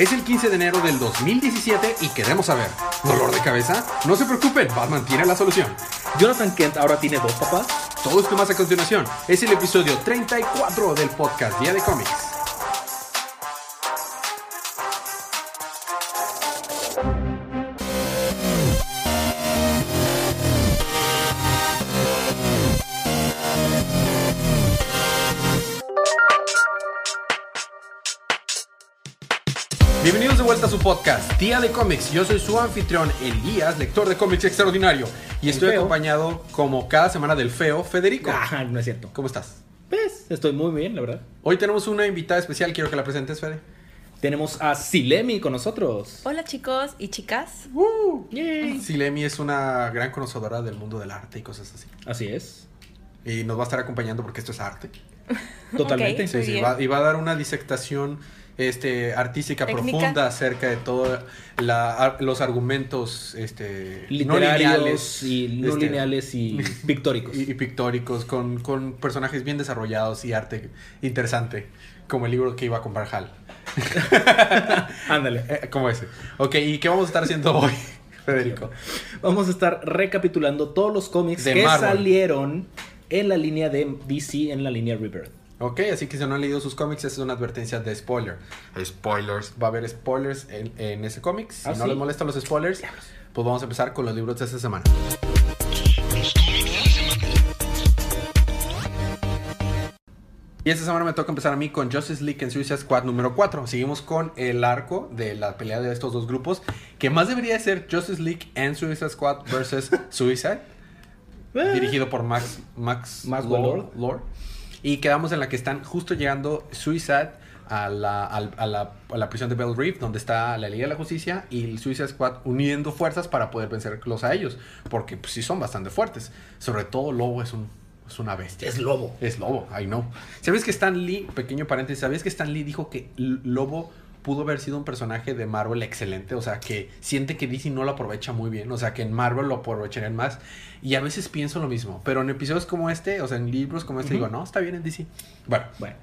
Es el 15 de enero del 2017 y queremos saber, ¿dolor de cabeza? No se preocupen, Batman tiene la solución. Jonathan Kent ahora tiene dos papás. Todo esto más a continuación es el episodio 34 del podcast Día de Cómics. Día de Cómics. Yo soy su anfitrión, Elías, lector de cómics extraordinario. Y estoy feo. acompañado, como cada semana, del feo Federico. Ah, no es cierto. ¿Cómo estás? Pues, estoy muy bien, la verdad. Hoy tenemos una invitada especial, quiero que la presentes, Fede. Tenemos a Silemi con nosotros. Hola chicos y chicas. Yay. Silemi es una gran conocedora del mundo del arte y cosas así. Así es. Y nos va a estar acompañando porque esto es arte. Totalmente. Sí, sí, va- y va a dar una disectación este, artística Técnica. profunda acerca de todos los argumentos este, no Literarios lineales y no este, lineales y pictóricos. y, y pictóricos con, con personajes bien desarrollados y arte interesante, como el libro que iba a comprar Hal. Ándale. Eh, como ese. Ok, ¿y qué vamos a estar haciendo hoy, Federico? Vamos a estar recapitulando todos los cómics De que Marvel. salieron en la línea de DC, en la línea Rebirth. Ok, así que si no han leído sus cómics, esa es una advertencia de spoiler. Spoilers. Va a haber spoilers en, en ese cómic. Si ¿Ah, no sí? les molestan los spoilers, pues vamos a empezar con los libros de esta semana. Y esta semana me toca empezar a mí con Justice League en Suicide Squad número 4. Seguimos con el arco de la pelea de estos dos grupos, que más debería ser Justice League and Suicide Squad versus Suicide, dirigido por Max Max Maxwell Lord, Lord. Y quedamos en la que están justo llegando Suicide a la, a la, a la prisión de Bell Reef, donde está la Liga de la Justicia y el Suicide Squad uniendo fuerzas para poder vencerlos a ellos. Porque pues, sí son bastante fuertes. Sobre todo Lobo es, un, es una bestia. Es lobo. Es Lobo, I know. ¿Sabes que Stan Lee, pequeño paréntesis, ¿sabías que Stan Lee dijo que Lobo pudo haber sido un personaje de Marvel excelente? O sea, que siente que DC no lo aprovecha muy bien. O sea, que en Marvel lo aprovecharían más. Y a veces pienso lo mismo. Pero en episodios como este, o sea, en libros como este, digo, no, está bien en DC. Bueno, Bueno,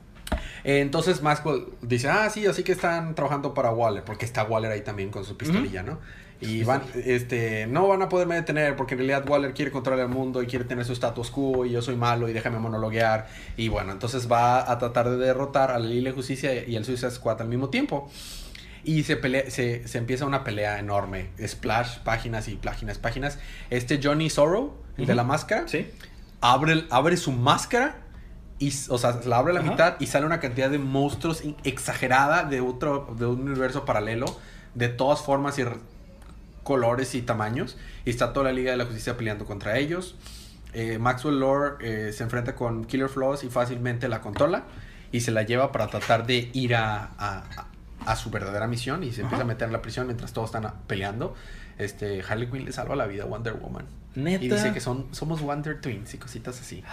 eh, entonces Maxwell dice, ah, sí, así que están trabajando para Waller, porque está Waller ahí también con su pistolilla, ¿no? Y van, este, no van a poderme detener porque en realidad Waller quiere controlar el mundo y quiere tener su status quo y yo soy malo y déjame monologuear. Y bueno, entonces va a tratar de derrotar a la Liga de Justicia y al Suicide Squad al mismo tiempo. Y se, pelea, se, se empieza una pelea enorme. Splash, páginas y páginas, páginas. Este Johnny Sorrow, el de la máscara, sí. abre, abre su máscara y, o sea, la abre a la Ajá. mitad y sale una cantidad de monstruos exagerada de otro, de un universo paralelo, de todas formas y colores y tamaños. Y está toda la Liga de la Justicia peleando contra ellos. Eh, Maxwell Lord eh, se enfrenta con Killer Flaws y fácilmente la controla y se la lleva para tratar de ir a, a- su verdadera misión y se empieza a meter en la prisión mientras todos están a- peleando. Este, Harley Quinn le salva la vida a Wonder Woman. Neta. Y dice que son, somos Wonder Twins y cositas así.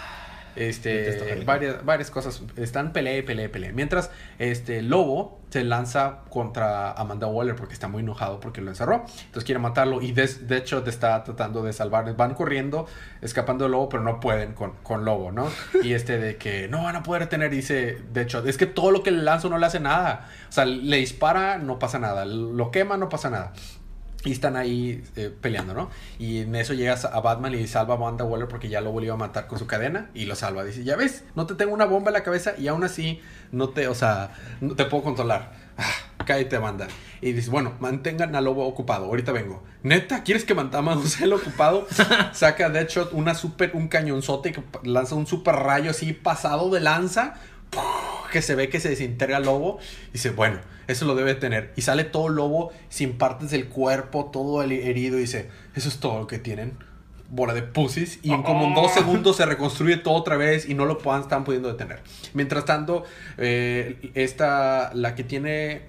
Este, varias, varias cosas. Están pelea y pelea y pelea. Mientras este Lobo se lanza contra Amanda Waller porque está muy enojado porque lo encerró. Entonces quiere matarlo y de, de hecho te está tratando de salvar. Van corriendo, escapando del lobo, pero no pueden con, con Lobo, ¿no? Y este de que no van a poder tener, dice, de hecho, es que todo lo que le lanzo no le hace nada. O sea, le dispara, no pasa nada. Lo quema, no pasa nada. Y están ahí eh, peleando, ¿no? Y en eso llegas a Batman y salva a Wanda Waller porque ya lo volvió a matar con su cadena y lo salva. Dice, ya ves, no te tengo una bomba en la cabeza y aún así no te, o sea, no te puedo controlar. Ah, cállate, Amanda. Y dice, bueno, mantengan al lobo ocupado, ahorita vengo. ¿Neta? ¿Quieres que mantengamos el ocupado? Saca, de hecho, una super, un cañonzote que lanza un super rayo así pasado de lanza que se ve que se desintegra el lobo. Y dice, bueno, eso lo debe tener. Y sale todo el lobo sin partes del cuerpo, todo el herido. Y dice, eso es todo lo que tienen. Bola de pussies. Y en como en dos segundos se reconstruye todo otra vez y no lo puedan, están pudiendo detener. Mientras tanto, eh, esta, la que tiene...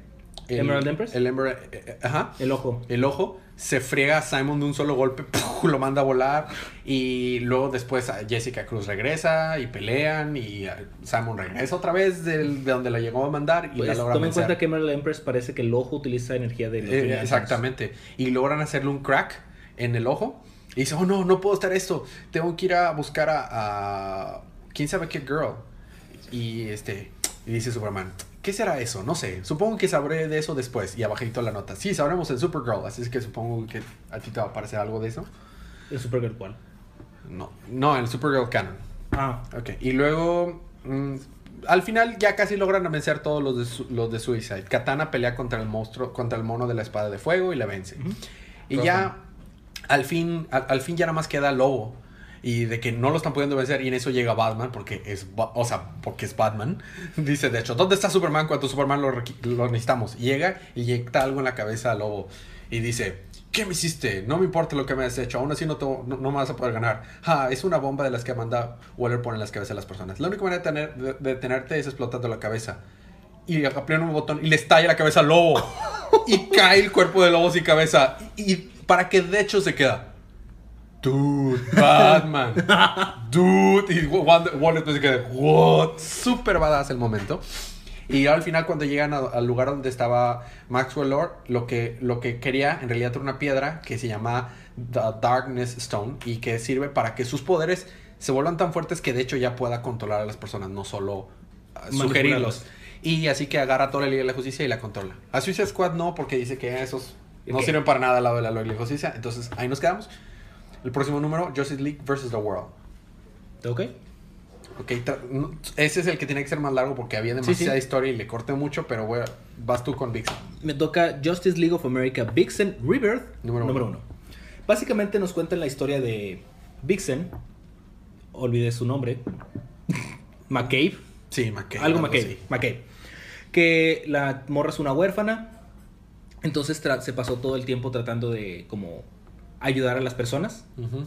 El, Emerald Empress. El Emerald, eh, eh, ajá El ojo. el ojo, se friega a Simon de un solo golpe, ¡puf! lo manda a volar y luego después Jessica Cruz regresa y pelean y a Simon regresa otra vez del- de donde la llegó a mandar y la Pues, logra toma en cuenta que Empress parece que el ojo utiliza energía de los Eh, exactamente. Y logran hacerle un crack en el ojo. Y dice, oh no, no puedo estar esto. Tengo que ir a buscar a, a- quién sabe qué girl. Y este, Y dice Superman, ¿qué será eso? No sé. Supongo que sabré de eso después. Y abajito la nota. Sí, sabremos en Supergirl. Así es que supongo que a ti te va a parecer algo de eso. ¿El Supergirl cuál? No, no, en Supergirl Canon. Ah, Ok. Y luego, mm, al final ya casi logran vencer todos los de, su- los de Suicide. Katana pelea contra el monstruo, contra el mono de la espada de fuego y la vence. Y ya, al fin, al, al fin ya nada más queda Lobo. Y de que no lo están pudiendo vencer. Y en eso llega Batman, porque es, o sea, porque es Batman. Dice, de hecho, ¿dónde está Superman cuando Superman lo, lo necesitamos? Y llega y inyecta algo en la cabeza a Lobo. Y dice, ¿qué me hiciste? No me importa lo que me has hecho. Aún así no, te- no, no me vas a poder ganar. Ah, es una bomba de las que Amanda Waller pone en las cabezas de las personas. La única manera de, tener, de, de detenerte es explotando la cabeza. Y aprieta un botón y le estalla la cabeza al lobo. y cae el cuerpo del lobo sin cabeza. Y, y para que de hecho se queda. Dude, Batman. Dude. Y Wonder- Waller se queda. What? Super badass el momento. Y al final cuando llegan a- al lugar donde estaba Maxwell Lord, lo que, lo que quería en realidad era una piedra que se llama The Darkness Stone y que sirve para que sus poderes se vuelvan tan fuertes que de hecho ya pueda controlar a las personas, no solo ah, sugerirlos. Y así que agarra toda la Liga de la Justicia y la controla. A Suicide Squad no, porque dice que esos no sirven para nada al lado de la Liga de la Justicia. Entonces ahí nos quedamos. El próximo número, Justice League vs. The World. ¿ok? Ok, ese es el que tiene que ser más largo porque había demasiada sí. historia y le corté mucho, pero bueno, vas tú con Vixen. Me toca Justice League of America Vixen Rebirth Número número, uno. uno. Básicamente nos cuentan la historia de Vixen. Olvidé su nombre. McCabe. Sí, McCabe. algo algo McCabe. McCabe. Que la morra es una huérfana. Entonces se pasó todo el tiempo tratando de como ayudar a las personas. Ujú.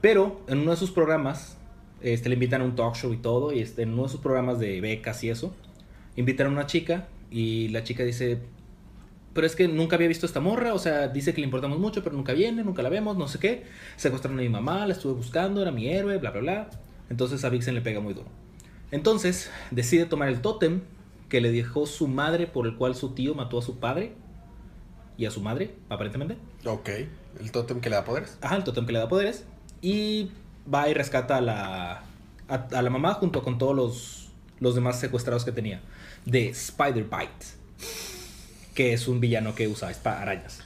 Pero en uno de sus programas, este, le invitan a un talk show y todo, y este, en uno de sus programas de becas y eso, invitan a una chica y la chica dice, pero es que nunca había visto a esta morra, o sea, dice que le importamos mucho, pero nunca viene, nunca la vemos, no sé qué. Secuestraron a mi mamá, la estuve buscando, era mi héroe, bla, bla, bla. Entonces a Vixen le pega muy duro. Entonces decide tomar el tótem que le dejó su madre por el cual su tío mató a su padre y a su madre, aparentemente. Ok, el tótem que le da poderes. Ajá, el tótem que le da poderes. Y va y rescata a la, a, a la mamá junto con todos los, los demás secuestrados que tenía. De Spider-Bite. Que es un villano que usa espa- arañas.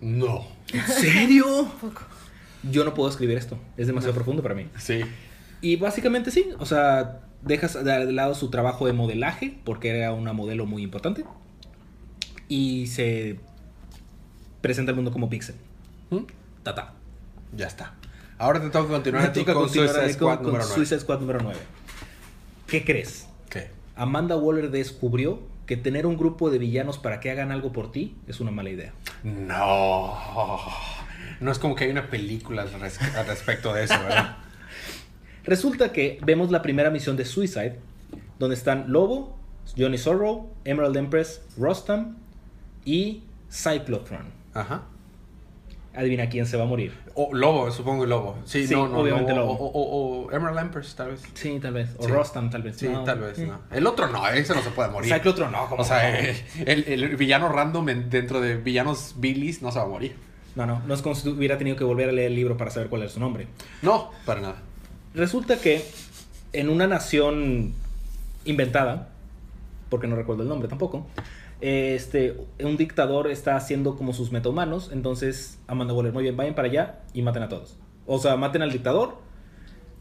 No. ¿En serio? Yo no puedo escribir esto. Es demasiado profundo para mí. Sí. Y básicamente sí. O sea, dejas de lado su trabajo de modelaje. Porque era una modelo muy importante. Y se presenta al mundo como Pixel. ¿Mm? Tata. Ya está. Ahora te toca continuar a ti con continuar Suicide Squad con, número con 9. Suicide Squad número 9. ¿Qué crees? ¿Qué? Amanda Waller descubrió que tener un grupo de villanos para que hagan algo por ti es una mala idea. No. No es como que hay una película al respecto de eso, ¿verdad? Resulta que vemos la primera misión de Suicide, donde están Lobo, Johnny Sorrow, Emerald Empress, Rostam y Cyclotron. Ajá. Adivina quién se va a morir. O Lobo, supongo Lobo. Sí, Sí, no, no, obviamente Lobo. Lobo. O, o- o Emerald Empress, tal vez. Sí, tal vez. O Sí. Rostam, tal vez. Sí, No. tal vez, Eh. no. El otro no, ese no se puede morir. Cyclotron no, como O sea, eh, el, el villano random en- dentro de villanos Billys no se va a morir. No, no, no es como si hubiera tenido que volver a leer el libro para saber cuál era su nombre. No, para nada. Resulta que en una nación inventada, porque no recuerdo el nombre tampoco, este, un dictador está haciendo como sus metahumanos, entonces Amanda Waller, muy bien, vayan para allá y maten a todos. O sea, maten al dictador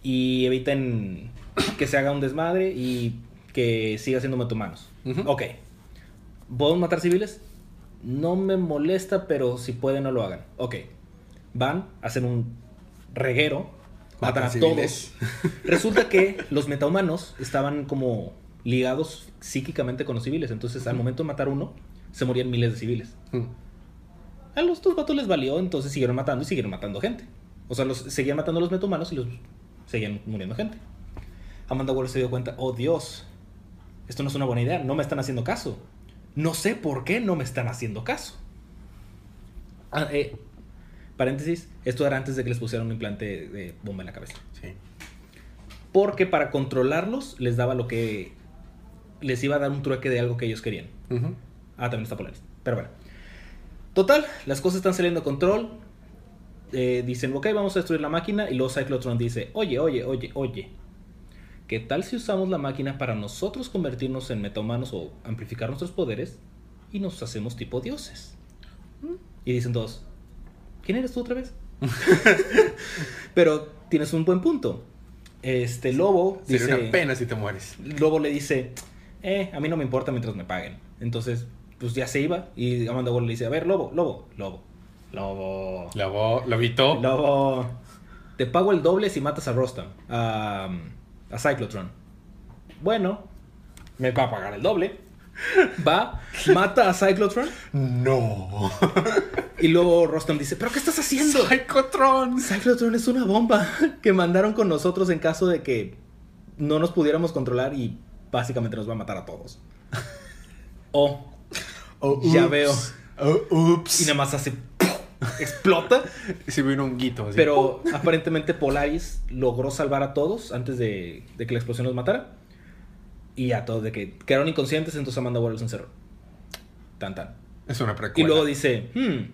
y eviten que se haga un desmadre y que siga siendo metahumanos. Ujú. Ok. ¿Podemos matar civiles? No me molesta, pero si pueden no lo hagan. Ok. Van, hacen un reguero, matan, Matan a civiles. todos. Resulta que los metahumanos estaban como ligados psíquicamente con los civiles. Entonces, al momento de matar uno, se morían miles de civiles. A los dos vatos les valió, entonces siguieron matando y siguieron matando gente. O sea, los, seguían matando a los metahumanos y los seguían muriendo gente. Amanda Waller se dio cuenta, oh Dios, esto no es una buena idea, no me están haciendo caso. No sé por qué no me están haciendo caso. Ah, eh, paréntesis, esto era antes de que les pusieran un implante de bomba en la cabeza. Sí. Porque para controlarlos les daba lo que... Les iba a dar un trueque de algo que ellos querían. Ah, también está Polaris. Pero bueno. Total, las cosas están saliendo de control. Eh, dicen, ok, vamos a destruir la máquina. Y luego Cyclotron dice, oye, oye, oye, oye. ¿qué tal si usamos la máquina para nosotros convertirnos en metahumanos o amplificar nuestros poderes y nos hacemos tipo dioses? Y dicen todos, ¿quién eres tú otra vez? Pero tienes un buen punto. Este lobo Sería dice, una pena si te mueres. Lobo le dice, eh, a mí no me importa mientras me paguen. Entonces, pues ya se iba y Amanda Waller le dice, a ver, Lobo, Lobo, Lobo, Lobo, Lo, lo evitó. Lobo, te pago el doble si matas a Rostam, a, a Cyclotron. Bueno, me va a pagar el doble. Va, mata a Cyclotron No. y luego Rostam dice, ¿pero qué estás haciendo? Psychotron. Cyclotron es una bomba que mandaron con nosotros en caso de que no nos pudiéramos controlar y básicamente nos va a matar a todos. O Oh, Ya oops. veo. Oh, ups. y nada más hace explota, Se vino un guito. así. pero aparentemente Polaris logró salvar a todos antes de, de que la explosión los matara. Y a todos de que quedaron inconscientes, entonces Amanda Waller se encerró. Tan tan. Es una Y precuela. luego dice, hmm,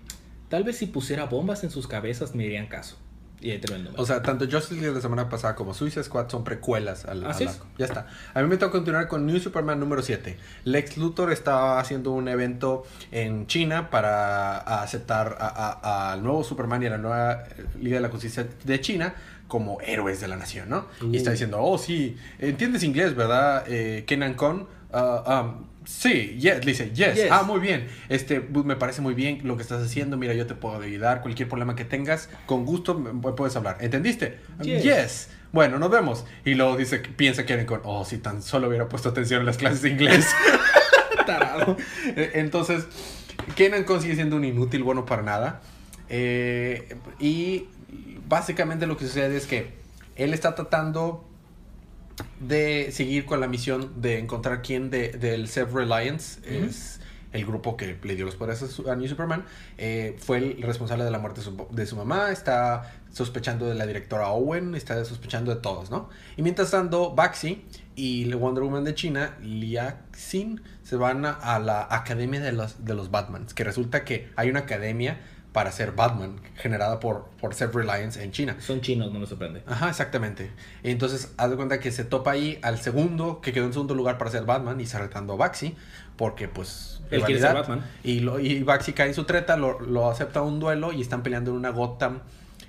tal vez si pusiera bombas en sus cabezas me harían caso. Y ahí terminó el número. O sea, tanto Justice League de la semana pasada como Suicide Squad son precuelas al, Así al es. arco. Ya está. A mí me toca continuar con New Superman número 7. Lex Luthor estaba haciendo un evento en China para aceptar al nuevo Superman y a la nueva Liga de la Justicia de China como héroes de la nación, ¿no? Y está Uh. diciendo, oh, sí, entiendes inglés, ¿verdad? Eh, Kenan Con. Ah, um, sí, yes, le dice, yes. Yes. Ah, muy bien. Este, pues, me parece muy bien lo que estás haciendo. Mira, yo te puedo ayudar. Cualquier problema que tengas, con gusto puedes hablar. ¿Entendiste? Yes. Yes. Bueno, nos vemos. Y luego dice, piensa que con, oh, si tan solo hubiera puesto atención en las clases de inglés. Tarado. Eh, Entonces, Kenan Con sigue siendo un inútil bueno para nada. Eh, y básicamente lo que sucede es que él está tratando de seguir con la misión de encontrar quién de, del Self-Reliance es el grupo que le dio los poderes a, New Superman. eh, fue el responsable de la muerte de su, de su mamá. Está sospechando de la directora Owen. Está sospechando de todos, ¿no? Y mientras tanto, Baxi y Wonder Woman de China, Lia Xin, se van a, a la academia de los, de los Batmans. Que resulta que hay una academia para ser Batman generada por, por Self-Reliance en China. Son chinos, no me sorprende. Ajá, exactamente. Entonces, haz de cuenta que se topa ahí al segundo, que quedó en segundo lugar para ser Batman y está retando a Baxi, porque pues... Él quiere ser. Batman. Y, lo, y Baxi cae en su treta, lo, lo acepta a un duelo y están peleando en una Gotham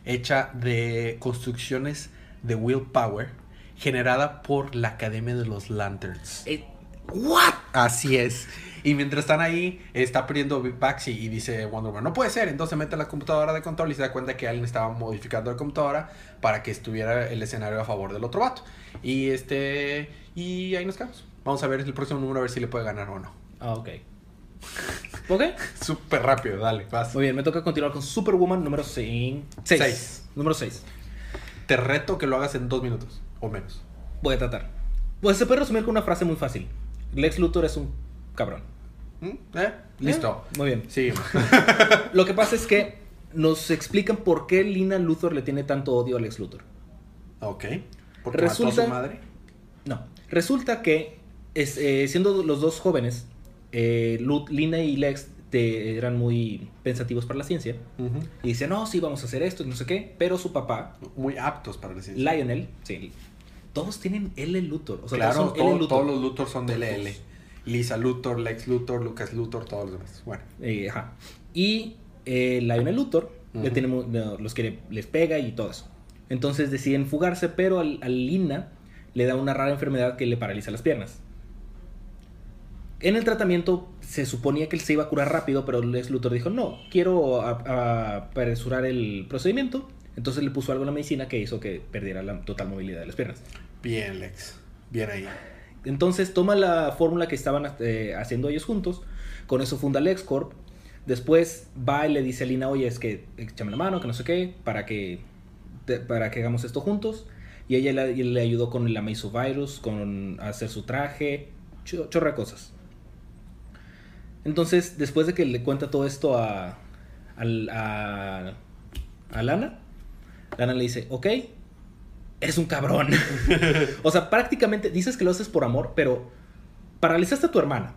hecha de construcciones de willpower generada por la Academia de los Lanterns. Eh, ¿What? Así es. Y mientras están ahí, está perdiendo Baxi y dice Wonder Woman, no puede ser. Entonces mete la computadora de control y se da cuenta que alguien estaba modificando la computadora para que estuviera el escenario a favor del otro vato. Y este. Y ahí nos quedamos. Vamos a ver el próximo número a ver si le puede ganar o no. ah, ok. Ok. Súper rápido, dale, vas. Muy bien, me toca continuar con Superwoman número 6. Seis. Número 6. Te reto que lo hagas en dos minutos o menos. Voy a tratar. Pues se puede resumir con una frase muy fácil. Lex Luthor es un cabrón. ¿Mm? ¿Eh? Listo. Muy bien. Sí. Lo que pasa es que nos explican por qué Lina Luthor le tiene tanto odio a Lex Luthor. ok. Porque mató a Resulta- su madre. No. Resulta que es, eh, siendo los dos jóvenes, eh, Lina y Lex te- eran muy pensativos para la ciencia. Ujú. Y dicen, no, sí, vamos a hacer esto y no sé qué. Pero su papá, Muy aptos para decir. Lionel, sí, todos tienen L Luthor. O sea, claro, todos son L Luthor. todos los Luthor son de. LL. Lisa Luthor, Lex Luthor, Lucas Luthor, todos los demás. Bueno. Eh, ajá. Y eh, Lionel Luthor le no, los quiere, les pega y todo eso. Entonces deciden fugarse, pero al, al Lina le da una rara enfermedad que le paraliza las piernas. En el tratamiento se suponía que él se iba a curar rápido, pero Lex Luthor dijo, no, quiero a- a- apresurar el procedimiento. Entonces le puso algo en la medicina que hizo que perdiera la total movilidad de las piernas. Bien, Lex. Bien ahí. Entonces toma la fórmula que estaban eh, haciendo ellos juntos, con eso funda LexCorp. Después va y le dice a Lina, oye, es que échame la mano, que no sé qué, para que, te- para que hagamos esto juntos. Y ella le, ayudó con el Amazovirus, con hacer su traje, cho- chorra de cosas. Entonces, después de que le cuenta todo esto a, a, a Lana, Lana le dice, ok, eres un cabrón. o sea, prácticamente dices que lo haces por amor, pero paralizaste a tu hermana.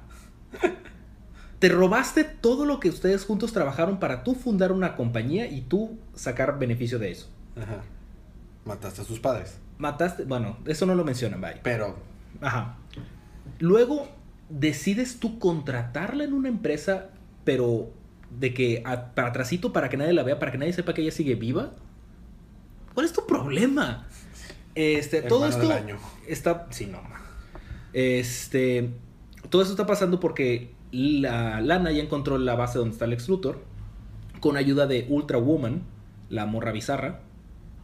Te robaste todo lo que ustedes juntos trabajaron para tú fundar una compañía y tú sacar beneficio de eso. Ajá. Mataste a sus padres. Mataste. Bueno, eso no lo mencionan, vaya. Pero. Ajá. Luego decides tú contratarla en una empresa, pero de que a- para atrasito, para que nadie la vea, para que nadie sepa que ella sigue viva. ¿Cuál es tu problema? Este, todo esto año. está. Sí, no. Este. Todo esto está pasando porque la Lana ya encontró la base donde está el Luthor. Con ayuda de Ultra Woman, la morra bizarra.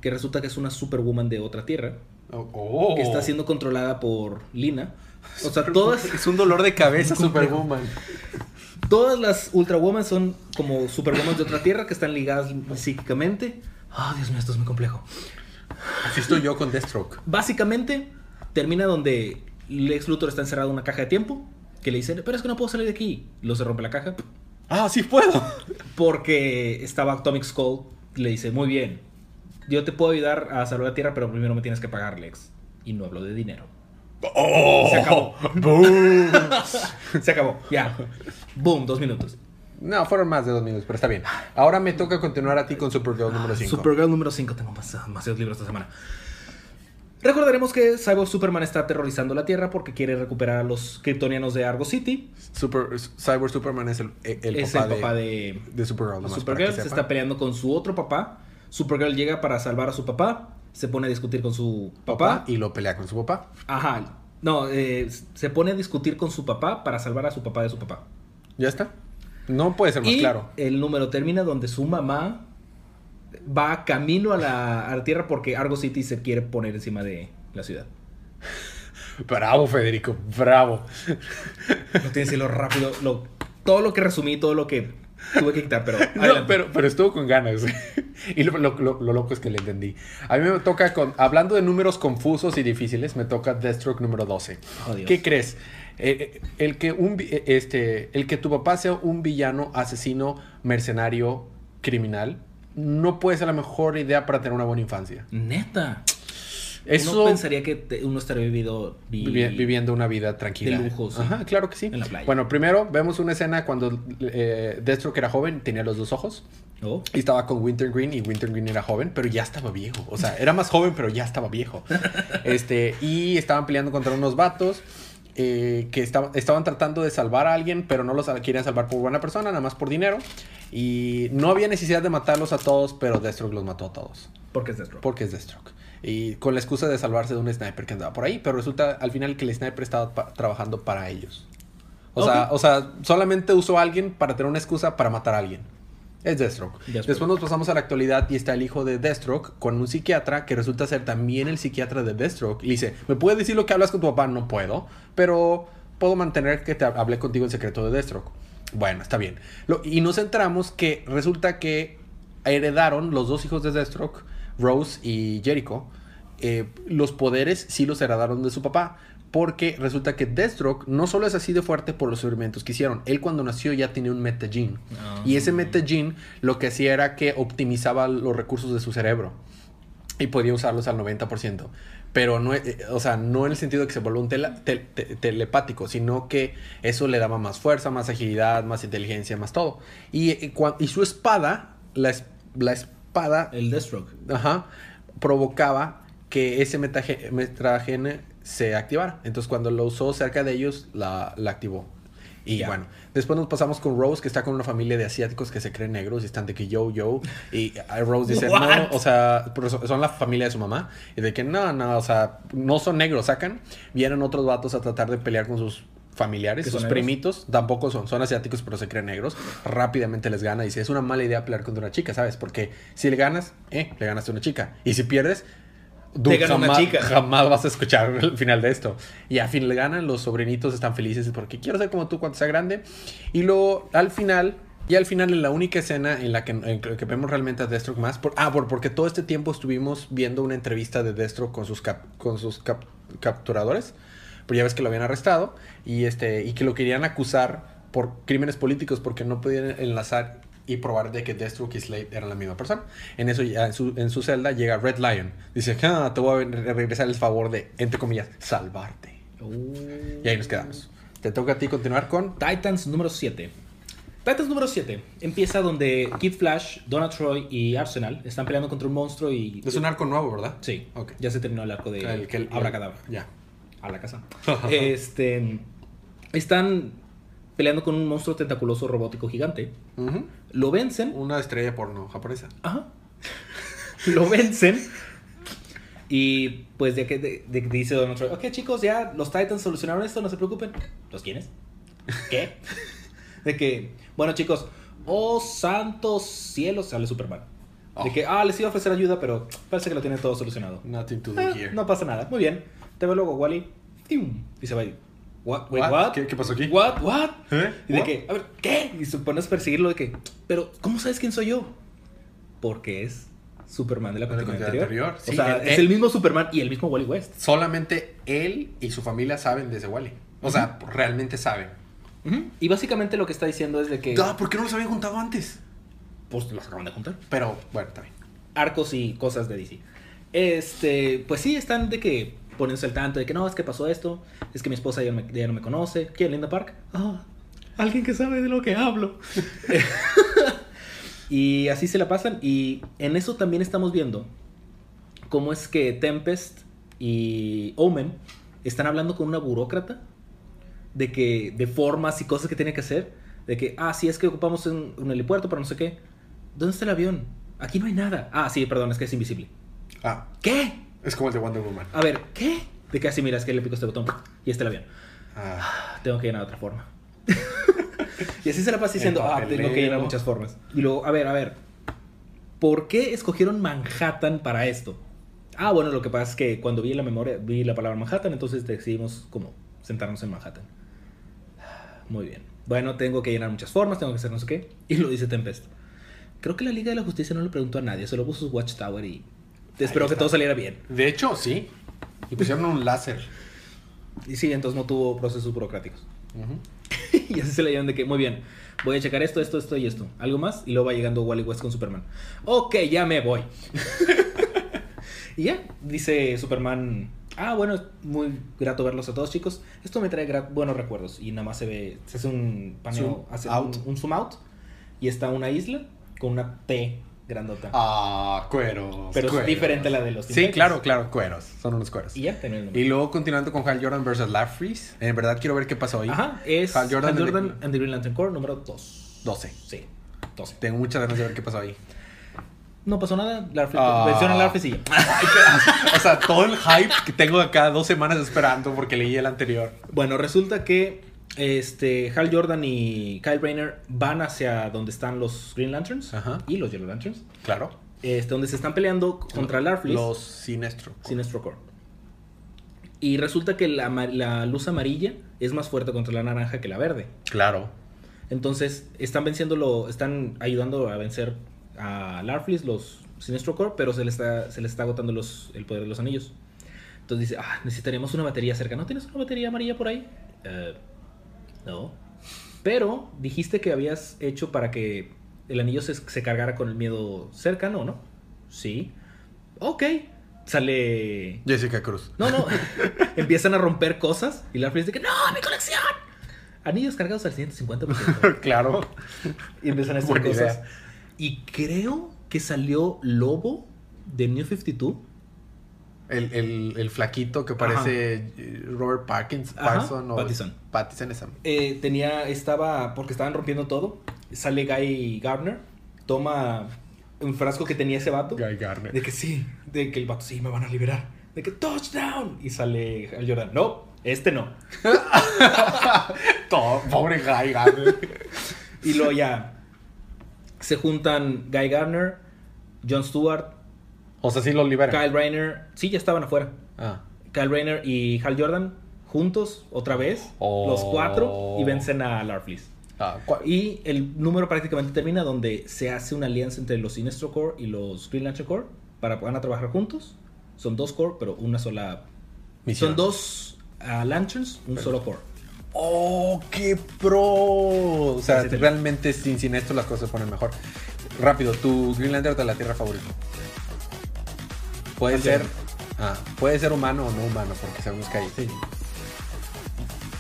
Que resulta que es una superwoman de otra tierra. Oh, oh. Que está siendo controlada por Lina. O sea, todas, Es un dolor de cabeza. Superwoman. todas las Ultra Woman son como superwoman de otra tierra que están ligadas psíquicamente. Ah, Dios mío, esto es muy complejo. Así estoy yo con Deathstroke. Básicamente, termina donde Lex Luthor está encerrado en una caja de tiempo. Que le dice, pero es que no puedo salir de aquí. Lo se rompe la caja. Ah, sí puedo. Porque estaba Atomic Skull. Le dice, muy bien. Yo te puedo ayudar a salvar la Tierra, pero primero me tienes que pagar, Lex. Y no hablo de dinero. Oh, Se acabó. Boom. Se acabó. Ya. Boom, dos minutos. No, fueron más de dos minutos, pero está bien. Ahora me toca continuar a ti con Supergirl número 5. Supergirl número 5. Tengo más- demasiados libros esta semana. Recordaremos que Cyborg Superman está aterrorizando la Tierra porque quiere recuperar a los kryptonianos de Argo City. Super, Cyborg Superman es el, el es papá, el papá de, de Supergirl. nomás Supergirl. Se sepa. está peleando con su otro papá. Supergirl llega para salvar a su papá. Se pone a discutir con su papá. papá y lo pelea con su papá. Ajá. No, eh, se pone a discutir con su papá para salvar a su papá de su papá. ¿Ya está? No puede ser más y claro. el número termina donde su mamá va camino a la, a la Tierra porque Argo City se quiere poner encima de la ciudad. Bravo, Federico, bravo. No tienes que decirlo rápido. Lo, todo lo que resumí, todo lo que tuve que quitar, pero. No, pero, pero estuvo con ganas. y lo, lo- lo- lo loco es que le entendí. A mí me toca, con, hablando de números confusos y difíciles, me toca Deathstroke número 12. Oh, Dios. ¿Qué crees? Eh, eh, el, que un, eh, este, el que tu papá sea un villano, asesino, mercenario, criminal, no puede ser la mejor idea para tener una buena infancia. Neta. Eso Uno pensaría que te- uno estaría vivido, vi- vivi- viviendo una vida tranquila. De lujo, sí. Ajá, claro que sí. En la playa. Bueno, primero vemos una escena cuando eh, Deathstroke era joven, tenía los dos ojos. Oh. Y estaba con Wintergreen y Wintergreen era joven, pero ya estaba viejo. O sea, era más joven, pero ya estaba viejo. Este, y estaban peleando contra unos vatos eh, que estaban, estaban tratando de salvar a alguien, pero no los querían salvar por buena persona, nada más por dinero. Y no había necesidad de matarlos a todos, pero Deathstroke los mató a todos. Porque es Deathstroke. Porque es Deathstroke. Y con la excusa de salvarse de un sniper que andaba por ahí, pero resulta al final que el sniper estaba pa- trabajando para ellos. O, sea, o sea, solamente usó a alguien para tener una excusa para matar a alguien. Es Deathstroke. Deathstroke. Después nos pasamos a la actualidad y está el hijo de Deathstroke con un psiquiatra que resulta ser también el psiquiatra de Deathstroke. Y le dice, ¿me puedes decir lo que hablas con tu papá? No puedo, pero puedo mantener que te hablé contigo en secreto de Deathstroke. Bueno, está bien. Lo- y nos enteramos que resulta que heredaron los dos hijos de Deathstroke, Rose y Jericho, eh, los poderes sí los heredaron de su papá. Porque resulta que Deathstroke no solo es así de fuerte por los experimentos que hicieron. Él cuando nació ya tenía un metagene. Ah. Y ese metagene lo que hacía era que optimizaba los recursos de su cerebro. Y podía usarlos al 90%. Pero no, eh, o sea, no en el sentido de que se vuelva un tela- tel- te- telepático, sino que eso le daba más fuerza, más agilidad, más inteligencia, más todo. Y, eh, y su espada, la, es- la espada El Deathstroke. Ajá. Provocaba que ese metragene se activara. Entonces, cuando lo usó cerca de ellos, la, la activó. Y bueno, después nos pasamos con Rose, que está con una familia de asiáticos que se creen negros y están de que yo, yo. Y eh, Rose dice, no, What? no, o sea, son la familia de su mamá. Y de que no, no, o sea, no son negros, sacan. Vienen otros vatos a tratar de pelear con sus familiares, ¿Que sus negros? primitos, tampoco son, son asiáticos, pero se creen negros. Rápidamente les gana y dice, es una mala idea pelear contra una chica, ¿sabes? Porque si le ganas, eh, le ganaste a una chica. Y si pierdes, dude, gana una jamás, chica. jamás vas a escuchar el final de esto. Y a fin le ganan, los sobrinitos están felices porque quiero ser como tú cuando sea grande. Y luego, al final... Y al final, en la única escena en la que, en la que vemos realmente a Deathstroke más... Por, ah, por, porque todo este tiempo estuvimos viendo una entrevista de Deathstroke con sus, cap- con sus cap- capturadores. Pero ya ves que lo habían arrestado y, este, y que lo querían acusar por crímenes políticos porque no podían enlazar y probar de que Deathstroke y Slade eran la misma persona. En eso, ya en su, en su celda llega Red Lion. Dice, ah, te voy a re- regresar el favor de, entre comillas, salvarte. Y ahí nos quedamos. Te toca a ti continuar con... Titans número 7. Titans número 7 empieza donde Kid Flash, Donald Troy y Arsenal están peleando contra un monstruo y... Es un arco nuevo, ¿verdad? Sí, Ok. ya se terminó el arco de El que el- Abracadabra. Ya. A la casa. este, están peleando con un monstruo tentaculoso robótico gigante. Ujú. Lo vencen. Una estrella porno japonesa. Ajá. Lo vencen. Y pues de que de- de- dice Donald Trump, ok chicos, ya los Titans solucionaron esto, no se preocupen. ¿Los quiénes? ¿Qué? de que, bueno chicos, oh santos cielos, sale Superman. De Oh. que, ah, les iba a ofrecer ayuda, pero parece que lo tienen todo solucionado. Nothing to do Ah, here. no pasa nada, muy bien. Te veo luego, Wally. Y se va y, what, wait, What? what? ¿Qué- qué pasó aquí? What, what? ¿Eh? Y de que, a ver, ¿qué? Y se pones a perseguirlo de que, pero, ¿cómo sabes quién soy yo? Porque es Superman de la película anterior. o sea, él- es él- el mismo Superman y el mismo Wally West. Solamente él y su familia saben de ese Wally. O sea, realmente saben. Y básicamente lo que está diciendo es de que, Ah, ¿Por qué no los habían juntado antes? pues los acaban de juntar. Pero, bueno, está bien. Arcos y cosas de DC. Este, pues sí, están de que poniéndose al tanto de que no, es que pasó esto, es que mi esposa ya, me- ya no me conoce. ¿Quién, Linda Park? Ah, alguien que sabe de lo que hablo. y así se la pasan. Y en eso también estamos viendo cómo es que Tempest y Omen están hablando con una burócrata de que de formas y cosas que tiene que hacer. De que, ah, sí, es que ocupamos un, un helipuerto, pero no sé qué. ¿Dónde está el avión? Aquí no hay nada. Ah, sí, perdón, es que es invisible. Ah, ¿Qué? Es como el de Wonder Woman. A ver, ¿qué? De que así, mira, es que le pico este botón y está el avión. Ah, Tengo que llenar de otra forma. y así se la pasa diciendo, ah, tengo que llenar muchas formas. Y luego, a ver, a ver. ¿Por qué escogieron Manhattan para esto? Ah, bueno, lo que pasa es que cuando vi la memoria, vi la palabra Manhattan, entonces decidimos como sentarnos en Manhattan. Muy bien. Bueno, tengo que llenar muchas formas, tengo que hacer no sé qué. Y lo dice Tempest. Creo que la Liga de la Justicia no le preguntó a nadie, solo puso su Watchtower y espero que todo saliera bien. de hecho, sí. Y pusieron un láser. Y sí, entonces no tuvo procesos burocráticos. Y así se le dieron de que, muy bien, voy a checar esto, esto, esto y esto. ¿Algo más? Y luego va llegando Wally West con Superman. Ok, ya me voy. y ya, dice Superman. Ah, bueno, es muy grato verlos a todos, chicos. Esto me trae buenos recuerdos. Y nada más se ve, se hace un paneo, Zoom hace out. Un, un zoom out. Y está una isla con una T grandota. Ah, cueros. Pero es diferente a la de los Sí, Titans. claro, claro, cueros. Son unos cueros. Y ya nombre. Y luego continuando con Hal Jordan versus Lapfreeze. En verdad quiero ver qué pasó ahí. Ajá, es Hal Hal Jordan Jordan, and the- and the Green Lantern Corps número 2. 12. Sí, 12. Tengo muchas ganas de ver qué pasó ahí. No pasó nada. La Ah. versión a Larfis y ya. o sea, todo el hype que tengo acá dos semanas esperando porque leí el anterior. Bueno, resulta que este, Hal Jordan y Kyle Rayner van hacia donde están los Green Lanterns Ajá. y los Yellow Lanterns. Claro. Este, donde se están peleando contra Larfleeze. Los Sinestro. Sinestro Corps. Y resulta que la, luz amarilla es más fuerte contra la naranja que la verde. Claro. Entonces, están venciéndolo, están ayudando a vencer a Larfleeze, los Sinestro Corps, pero se les está, se está agotando los, el poder de los anillos. Entonces dice, ah, necesitaríamos una batería cerca. ¿No tienes una batería amarilla por ahí? "Eh, no. Pero dijiste que habías hecho para que el anillo se, se cargara con el miedo cercano, ¿no? Sí. Ok. Sale... Jessica Cruz. No, no. Empiezan a romper cosas y Larfleeze dice que, ¡No, mi colección! Anillos cargados al 150%. claro. Y empiezan a hacer cosas. idea. Y creo que salió Lobo de New 52. El, el, el flaquito que parece eh, Robert Parkins, Ajá, Parson o Pattison. Pattison esa. Eh, tenía, estaba, porque estaban rompiendo todo. Sale Guy Gardner, toma un frasco que tenía ese vato. Guy Garner. De que sí, de que el vato sí me van a liberar. De que touchdown. Y sale Hal Jordan. No, este no. Pobre Guy Garner. Y luego ya se juntan Guy Gardner, John Stewart, o sea, sí lo liberan. Kyle Rayner. Sí, ya estaban afuera. Ah. Kyle Rayner y Hal Jordan juntos otra vez, Oh. los cuatro, y vencen a Larfleeze. Ah. Y el número prácticamente termina donde se hace una alianza entre los Sinestro Corps y los Green Lantern Corps para van a trabajar juntos. Son dos Corps, pero una sola. Misión. Son dos ah, Lanterns, un solo Corps. ¡Oh, qué pro! O sea, realmente sin, sin esto las cosas se ponen mejor. Rápido, tu Green Lantern de la Tierra favorito. Puede ser. Ah, puede ser humano o no humano, porque sabemos que hay.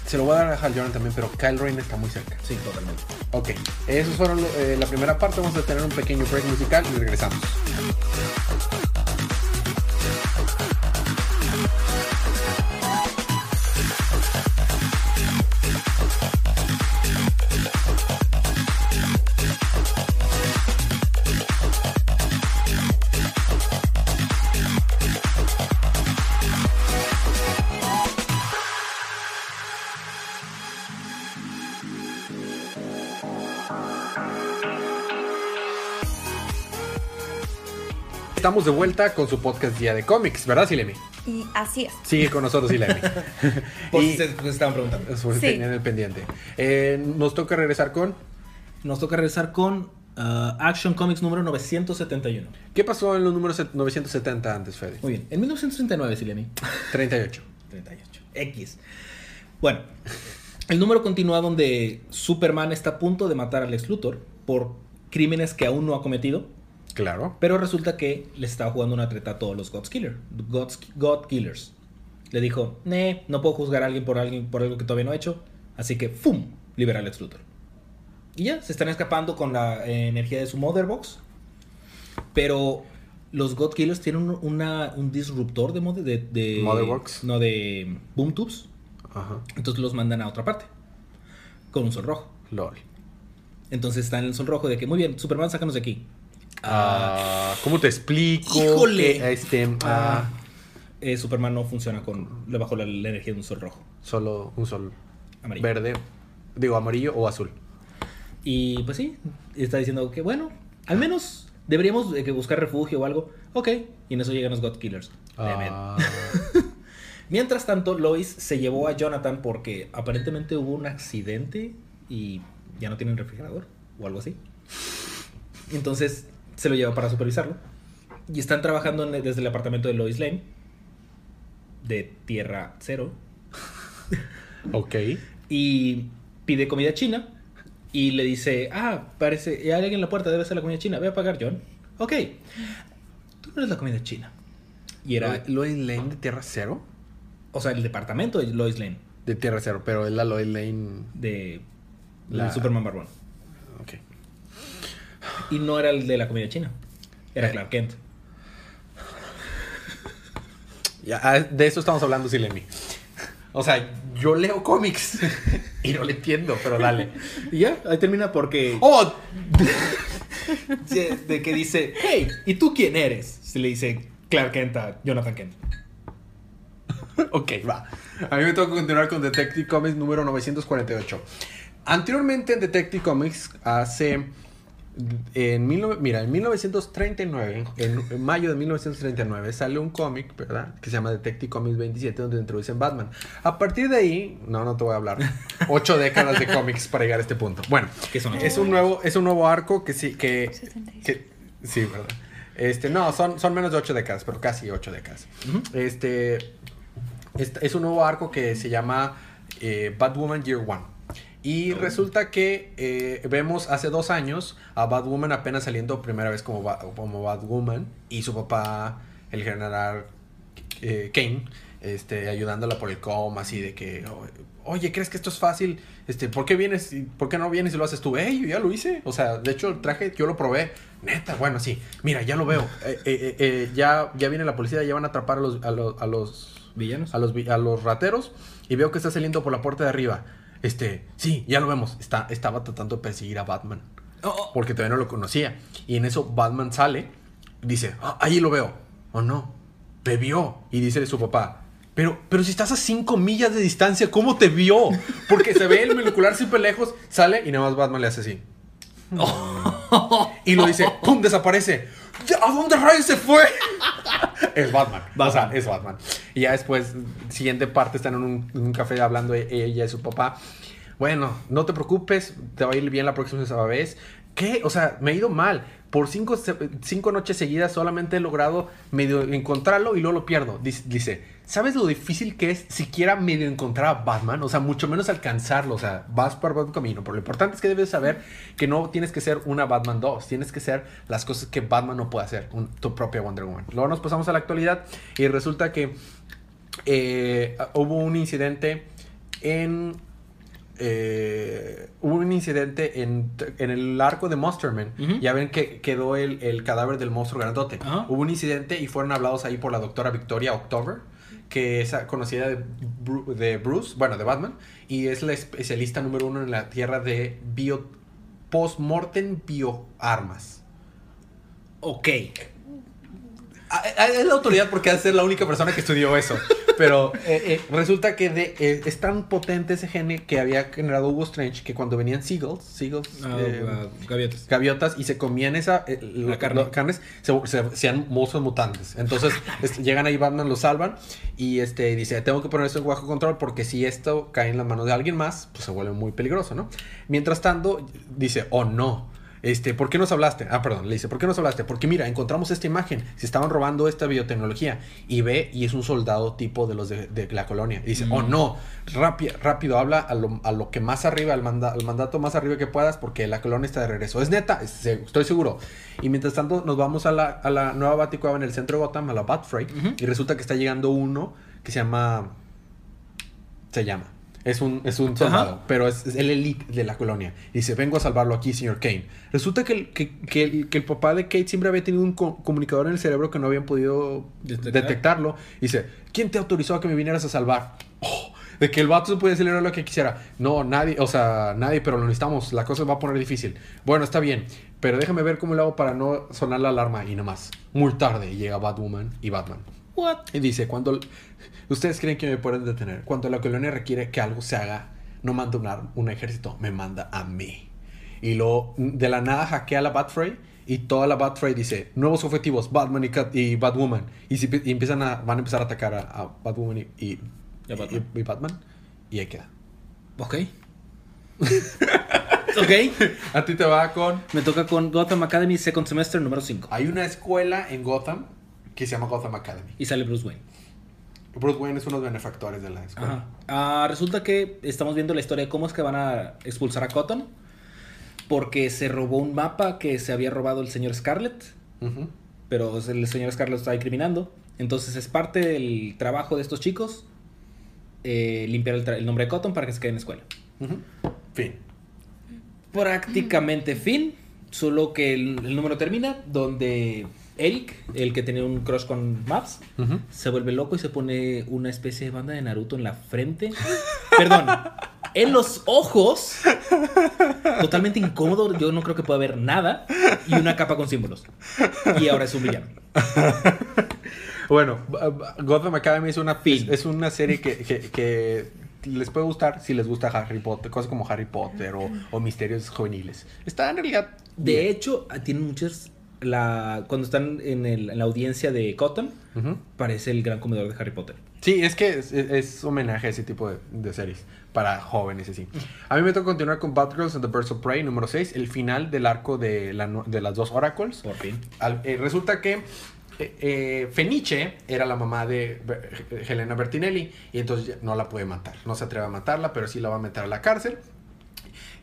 Se lo voy a dar a Hal Jordan también, pero Kyle Rayner está muy cerca. Sí, totalmente. Ok, esos fueron eh, la primera parte. Vamos a tener un pequeño break musical y regresamos. Estamos de vuelta con su podcast Día de Cómics, ¿verdad, Silemi? Y así es. Sigue con nosotros, Silemi. Por Y- si se se estaban preguntando. Eso Sí. tenían el pendiente. Eh, nos toca regresar con. Nos toca regresar con ah, Action Comics número 971. ¿Qué pasó en los números set- 970 antes, Fede? Muy bien. En 1939, Silemi. 38. 38. X. Bueno, el número continúa donde Superman está a punto de matar a Lex Luthor por crímenes que aún no ha cometido, Claro. pero resulta que le estaba jugando una treta a todos los God's Killer, God Killers. Le dijo, "Nee, no puedo juzgar a alguien por, alguien por algo que todavía no he hecho, así que ¡fum! libera a Lex Luthor. Y ya, se están escapando con la eh, energía de su Mother Box, pero los God Killers tienen un, una- un disruptor de, mode- de, de Mother Box. No, de Boom Tubes. Ajá. Entonces los mandan a otra parte. Con un sol rojo. LOL. Entonces está en el sol rojo de que, muy bien, Superman, sácanos de aquí. Ah, ¿Cómo te explico? ¡Híjole! Que, este, ah, Ah, eh, Superman no funciona con. Le bajo la, la energía de un sol rojo. solo un sol Amarillo. verde. Digo, amarillo o azul. Y pues sí, está diciendo que, bueno, al menos deberíamos buscar refugio o algo. Ok. Y en eso llegan los God Killers. Ah, Mientras tanto, Lois se llevó a Jonathan porque aparentemente hubo un accidente y ya no tienen refrigerador o algo así. Entonces se lo lleva para supervisarlo. Y están trabajando en- desde el apartamento de Lois Lane, de Tierra Cero, ok. y pide comida china. Y le dice, ah, parece, hay alguien en la puerta, debe ser la comida china, voy a pagar, John. Ok, tú no eres la comida china. Y era, Lois Lane de Tierra Cero. o sea, el departamento de Lois Lane, De Tierra Cero, pero es la Lois Lane. de La- la Superman Barbón. Ok. Y no era el de la comida china. Era. Clark Kent. Ya, ah, de eso estamos hablando, Silemi. O sea, yo leo cómics y no le entiendo, pero dale. Y ya, ahí termina porque... ¡Oh! de, de que dice, hey, ¿y tú quién eres? Se le dice Clark Kent a Jonathan Kent. Ok, va. A mí me toca continuar con Detective Comics número 948. Anteriormente en Detective Comics, hace. En mil, mira, en 1939, en, en mayo de 1939, sale un cómic, ¿verdad? Que se llama Detective Comics 27, donde introducen Batman. A partir de ahí, no, no te voy a hablar. Ocho décadas de cómics para llegar a este punto. Bueno, ¿Qué son es un nuevo, es un nuevo arco que sí, que, 66. que- sí, verdad. Este, no, son, son menos de ocho décadas, pero casi ocho décadas. Este, es, es un nuevo arco que se llama eh, Batwoman Year One. Y Oh. resulta que eh, vemos hace dos años a Batwoman apenas saliendo primera vez como, Ba- como Batwoman y su papá, el general eh, Kane, este, ayudándola por el coma, así de que, "O- oye, ¿crees que esto es fácil? Este, ¿Por qué vienes? y ¿Por qué no vienes y lo haces tú? ¡Ey, yo ya lo hice! O sea, de hecho, el traje yo lo probé. Neta, bueno, sí. Mira, ya lo veo. Eh, eh, eh, eh, ya, ya viene la policía, ya van a atrapar a los, a los, a los ¿Villanos? a los, a los rateros y veo que está saliendo por la puerta de arriba. Este, sí, ya lo vemos. Está, estaba tratando de perseguir a Batman. Oh, Porque todavía no lo conocía. Y en eso Batman sale dice, "Ah, ahí lo veo. Oh no, te vio. Y dice su papá, pero, pero si estás a 5 millas de distancia, ¿cómo te vio? Porque se ve el molecular súper lejos, sale y nada más Batman le hace así. Y lo dice, ¡pum! Desaparece. ¿Ya, ¿A dónde rayos se fue? es Batman. O sea, es Batman. Y ya después, siguiente parte, están en un, en un café hablando ella y su papá. Bueno, no te preocupes, te va a ir bien la próxima vez. ¿Qué? O sea, me he ido mal. Por cinco, cinco noches seguidas solamente he logrado medio encontrarlo y luego lo pierdo. Dice, dice, ¿sabes lo difícil que es siquiera medio encontrar a Batman? O sea, mucho menos alcanzarlo. O sea, vas por buen camino. Pero lo importante es que debes saber que no tienes que ser una Batman 2. Tienes que ser las cosas que Batman no puede hacer. un- tu propia Wonder Woman. Luego nos pasamos a la actualidad y resulta que eh, hubo un incidente en eh, hubo un incidente en, en el arco de Monsterman. Ya ven que quedó el, el cadáver del monstruo grandote. Hubo un incidente y fueron hablados ahí por la doctora Victoria October, que es conocida de, de Bruce, bueno, de Batman, y es la especialista número uno en la Tierra de bio, post-mortem bioarmas. Ok. Ah, ah, Es la autoridad porque ha de ser la única persona que estudió eso. Pero eh, eh, resulta que de- eh, es tan potente ese gene que había generado Hugo Strange que cuando venían seagulls, seagulls Ah, eh, gaviotas. gaviotas y se comían esa eh, La carne. carnes, se, se hacían monstruos mutantes. Entonces este, llegan ahí Batman, lo salvan y este dice, tengo que poner esto en bajo control porque si esto cae en las manos de alguien más, pues se vuelve muy peligroso, ¿no? Mientras tanto, dice, oh no. Este, ¿por qué nos hablaste? Ah, perdón, le dice, ¿por qué nos hablaste? Porque mira, encontramos esta imagen, se estaban robando esta biotecnología y ve y es un soldado tipo de los de, de la colonia. Y dice, Mm. oh no, rápido, rápido, habla a lo, a lo que más arriba, al, manda- al mandato más arriba que puedas porque la colonia está de regreso. Es neta, estoy seguro. Y mientras tanto nos vamos a la, a la nueva Baticueva en el centro de Gotham, a la Batfray, Ujú. y resulta que está llegando uno que se llama... Se llama. Es un, es un soldado, pero es, es el elite de la colonia. Y dice, vengo a salvarlo aquí, señor Kane. Resulta que el, que, que el, que el papá de Kate siempre había tenido un co- comunicador en el cerebro que no habían podido Detectar. detectarlo. Y dice, ¿quién te autorizó a que me vinieras a salvar? Oh, de que el vato se puede acelerar lo que quisiera. No, nadie, o sea, nadie, pero lo necesitamos. La cosa se va a poner difícil. Bueno, está bien, pero déjame ver cómo lo hago para no sonar la alarma. Y nomás, muy tarde llega Batwoman y Batman. What? Y dice, cuando ustedes creen que me pueden detener, cuando la colonia requiere que algo se haga, no manda un, un ejército, me manda a mí. Y lo de la nada hackea la Batfray y toda la Batfray dice, nuevos objetivos, Batman y, Cat- y Batwoman. Y, si- y empiezan a, van a empezar a atacar a, a Batwoman y, y, Y a Batman. y- y Batman. Y ahí queda. Ok. ok. A ti te va con... Me toca con Gotham Academy Second Semester número 5. Hay una escuela en Gotham que se llama Gotham Academy. Y sale Bruce Wayne. Bruce Wayne es uno de los benefactores de la escuela. Ajá. Ah, resulta que estamos viendo la historia de cómo es que van a expulsar a Cotton. Porque se robó un mapa que se había robado el señor Scarlett. Pero el señor Scarlett lo está incriminando. Entonces es parte del trabajo de estos chicos eh, limpiar el, nombre de Cotton para que se quede en la escuela. Fin. Prácticamente fin. Solo que el, el número termina donde Eric, el que tenía un crush con Maps, se vuelve loco y se pone una especie de banda de Naruto en la frente. Perdón, en los ojos. Totalmente incómodo. Yo no creo que pueda haber nada. Y una capa con símbolos. Y ahora es un villano. Bueno, Gotham Academy es una, Fin. es una serie que, que- que les puede gustar si les gusta Harry Potter, cosas como Harry Potter o, o misterios juveniles. Está en realidad. De bien. hecho, tienen muchas. La, cuando están en, el- en la audiencia de Cotton, parece el gran comedor de Harry Potter. Sí, es que es, es- es homenaje a ese tipo de, de series para jóvenes así. A mí me toca continuar con Batgirls and the Birds of Prey número 6, el final del arco de, la de las dos Oracles. Por fin. Al- eh, resulta que eh, eh, Fenice era la mamá de Helena Bertinelli y entonces no la puede matar. No se atreve a matarla, pero sí la va a meter a la cárcel.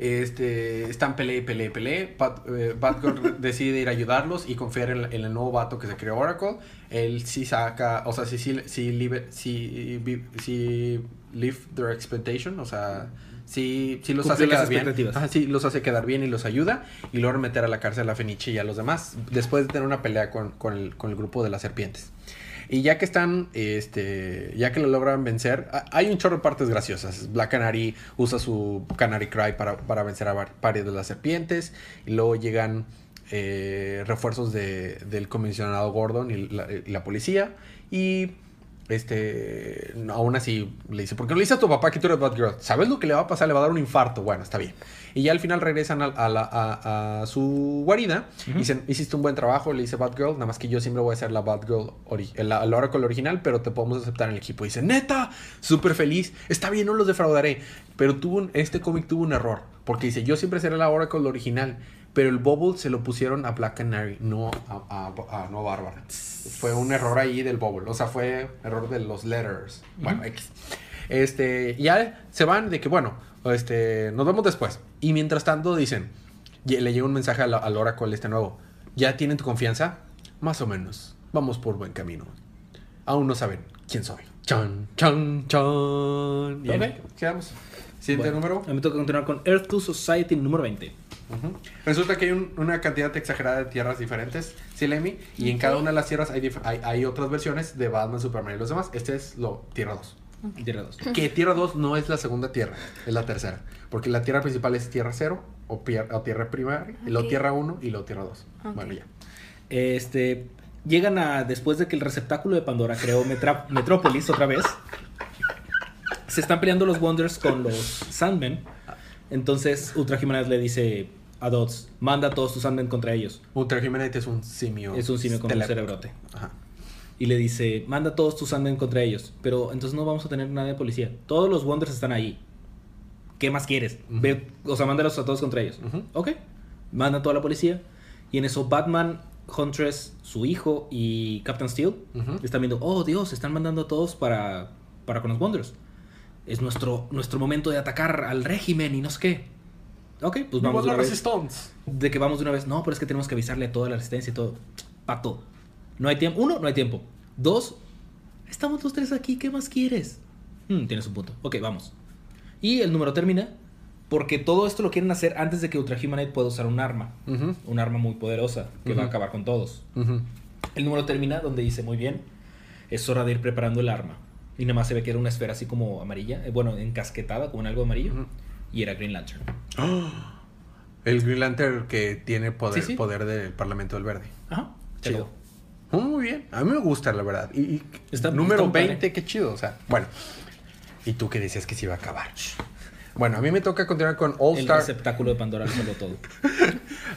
Este, están peleé, peleé, peleé. Bat, eh, Batgirl decide ir a ayudarlos y confiar en, el nuevo vato que se creó Oracle. Él sí saca, o sea, sí, sí, sí, live, sí, sí live their expectation, o sea, sí, sí los hace quedar bien. Ajá, sí, los hace quedar bien y los ayuda y logra meter a la cárcel a Fenice y a los demás después de tener una pelea con, con el, con el grupo de las serpientes. Y ya que están, este, ya que lo logran vencer, hay un chorro de partes graciosas. Black Canary usa su Canary Cry para, para vencer a var- varias de las serpientes. Y luego llegan eh, refuerzos de, del comisionado Gordon y la policía. Y este, aún así le dice, ¿por qué no le dices a tu papá que tú eres Batgirl? ¿Sabes lo que le va a pasar? Le va a dar un infarto. Bueno, está bien. Y ya al final regresan a, a la- a- a su guarida. y dicen, hiciste un buen trabajo, le dice Batgirl. Nada más que yo siempre voy a ser la Batgirl, ori- la, la Oracle original, pero te podemos aceptar en el equipo. Y dice, neta, súper feliz. Está bien, no los defraudaré. Pero tuvo un- este cómic tuvo un error. Porque dice, yo siempre seré la Oracle original. Pero el Bubble se lo pusieron a Black Canary, no a, a- a- no a Bárbara. Fue un error ahí del Bubble. O sea, fue error de los letters. Bueno, X. Este, ya se van de que, bueno, este, nos vemos después. Y mientras tanto dicen, le llega un mensaje al, al Oracle este nuevo. ¿Ya tienen tu confianza? Más o menos. Vamos por buen camino. Aún no saben quién soy. Chan, chan, chan. Bien, Ok. quedamos. Siguiente Bueno, número. A mí me toca continuar con Earth to Society número 20. Resulta que hay un- una cantidad exagerada de tierras diferentes, Silemi, y en cada una de las tierras hay, hay, hay otras versiones de Batman, Superman y los demás. Este es lo Tierra 2. Tierra 2. Que Tierra 2 no es la segunda tierra, es la tercera. Porque la tierra principal es Tierra 0 o, Tierra primaria, y luego Ok. Tierra 1 y luego Tierra 2. Ok. Bueno, ya. Este, llegan a, después de que el receptáculo de Pandora creó Metra- Metrópolis otra vez, se están peleando los Wonders con los Sandmen. Entonces Ultra Jiménez le dice a Dots, manda a todos tus Sandmen contra ellos. Ultra Humanite es un simio. Es un simio con un cerebrote. Ajá. Y le dice, manda a todos tus Sandmen contra ellos. Pero entonces no vamos a tener nada de policía. Todos los Wonders están ahí. ¿Qué más quieres? Ve, o sea, mándalos a todos contra ellos. Ok. Manda a toda la policía. Y en eso Batman, Huntress, su hijo y Captain Steel están viendo, oh Dios, están mandando a todos para, para con los Wonders. Es nuestro, nuestro momento de atacar al régimen y no sé qué. Ok, pues vamos de una vez. Resistance. De que vamos de una vez. No, pero es que tenemos que avisarle a toda la resistencia y todo. Pato. No hay tiempo. Uno, no hay tiempo. Dos, estamos los tres aquí. ¿Qué más quieres? Hmm, tienes un punto. Ok, vamos. Y el número termina porque todo esto lo quieren hacer antes de que Ultra Humanite pueda usar un arma. Ujú, Un arma muy poderosa que va a acabar con todos. ujú. El número termina donde dice, muy bien, es hora de ir preparando el arma. Y nada más se ve que era una esfera así como amarilla, eh, bueno, encasquetada, como en algo amarillo. Y era Green Lantern. El Green Lantern que tiene poder, Sí, sí. poder del Parlamento del Verde. Ajá. Chido. Oh, muy bien. A mí me gusta, la verdad. Y, y Está- número está muy padre. 20, qué chido. O sea, bueno. Y tú que decías que se iba a acabar. Bueno, a mí me toca continuar con All El Star, receptáculo de Pandora lo salvó todo.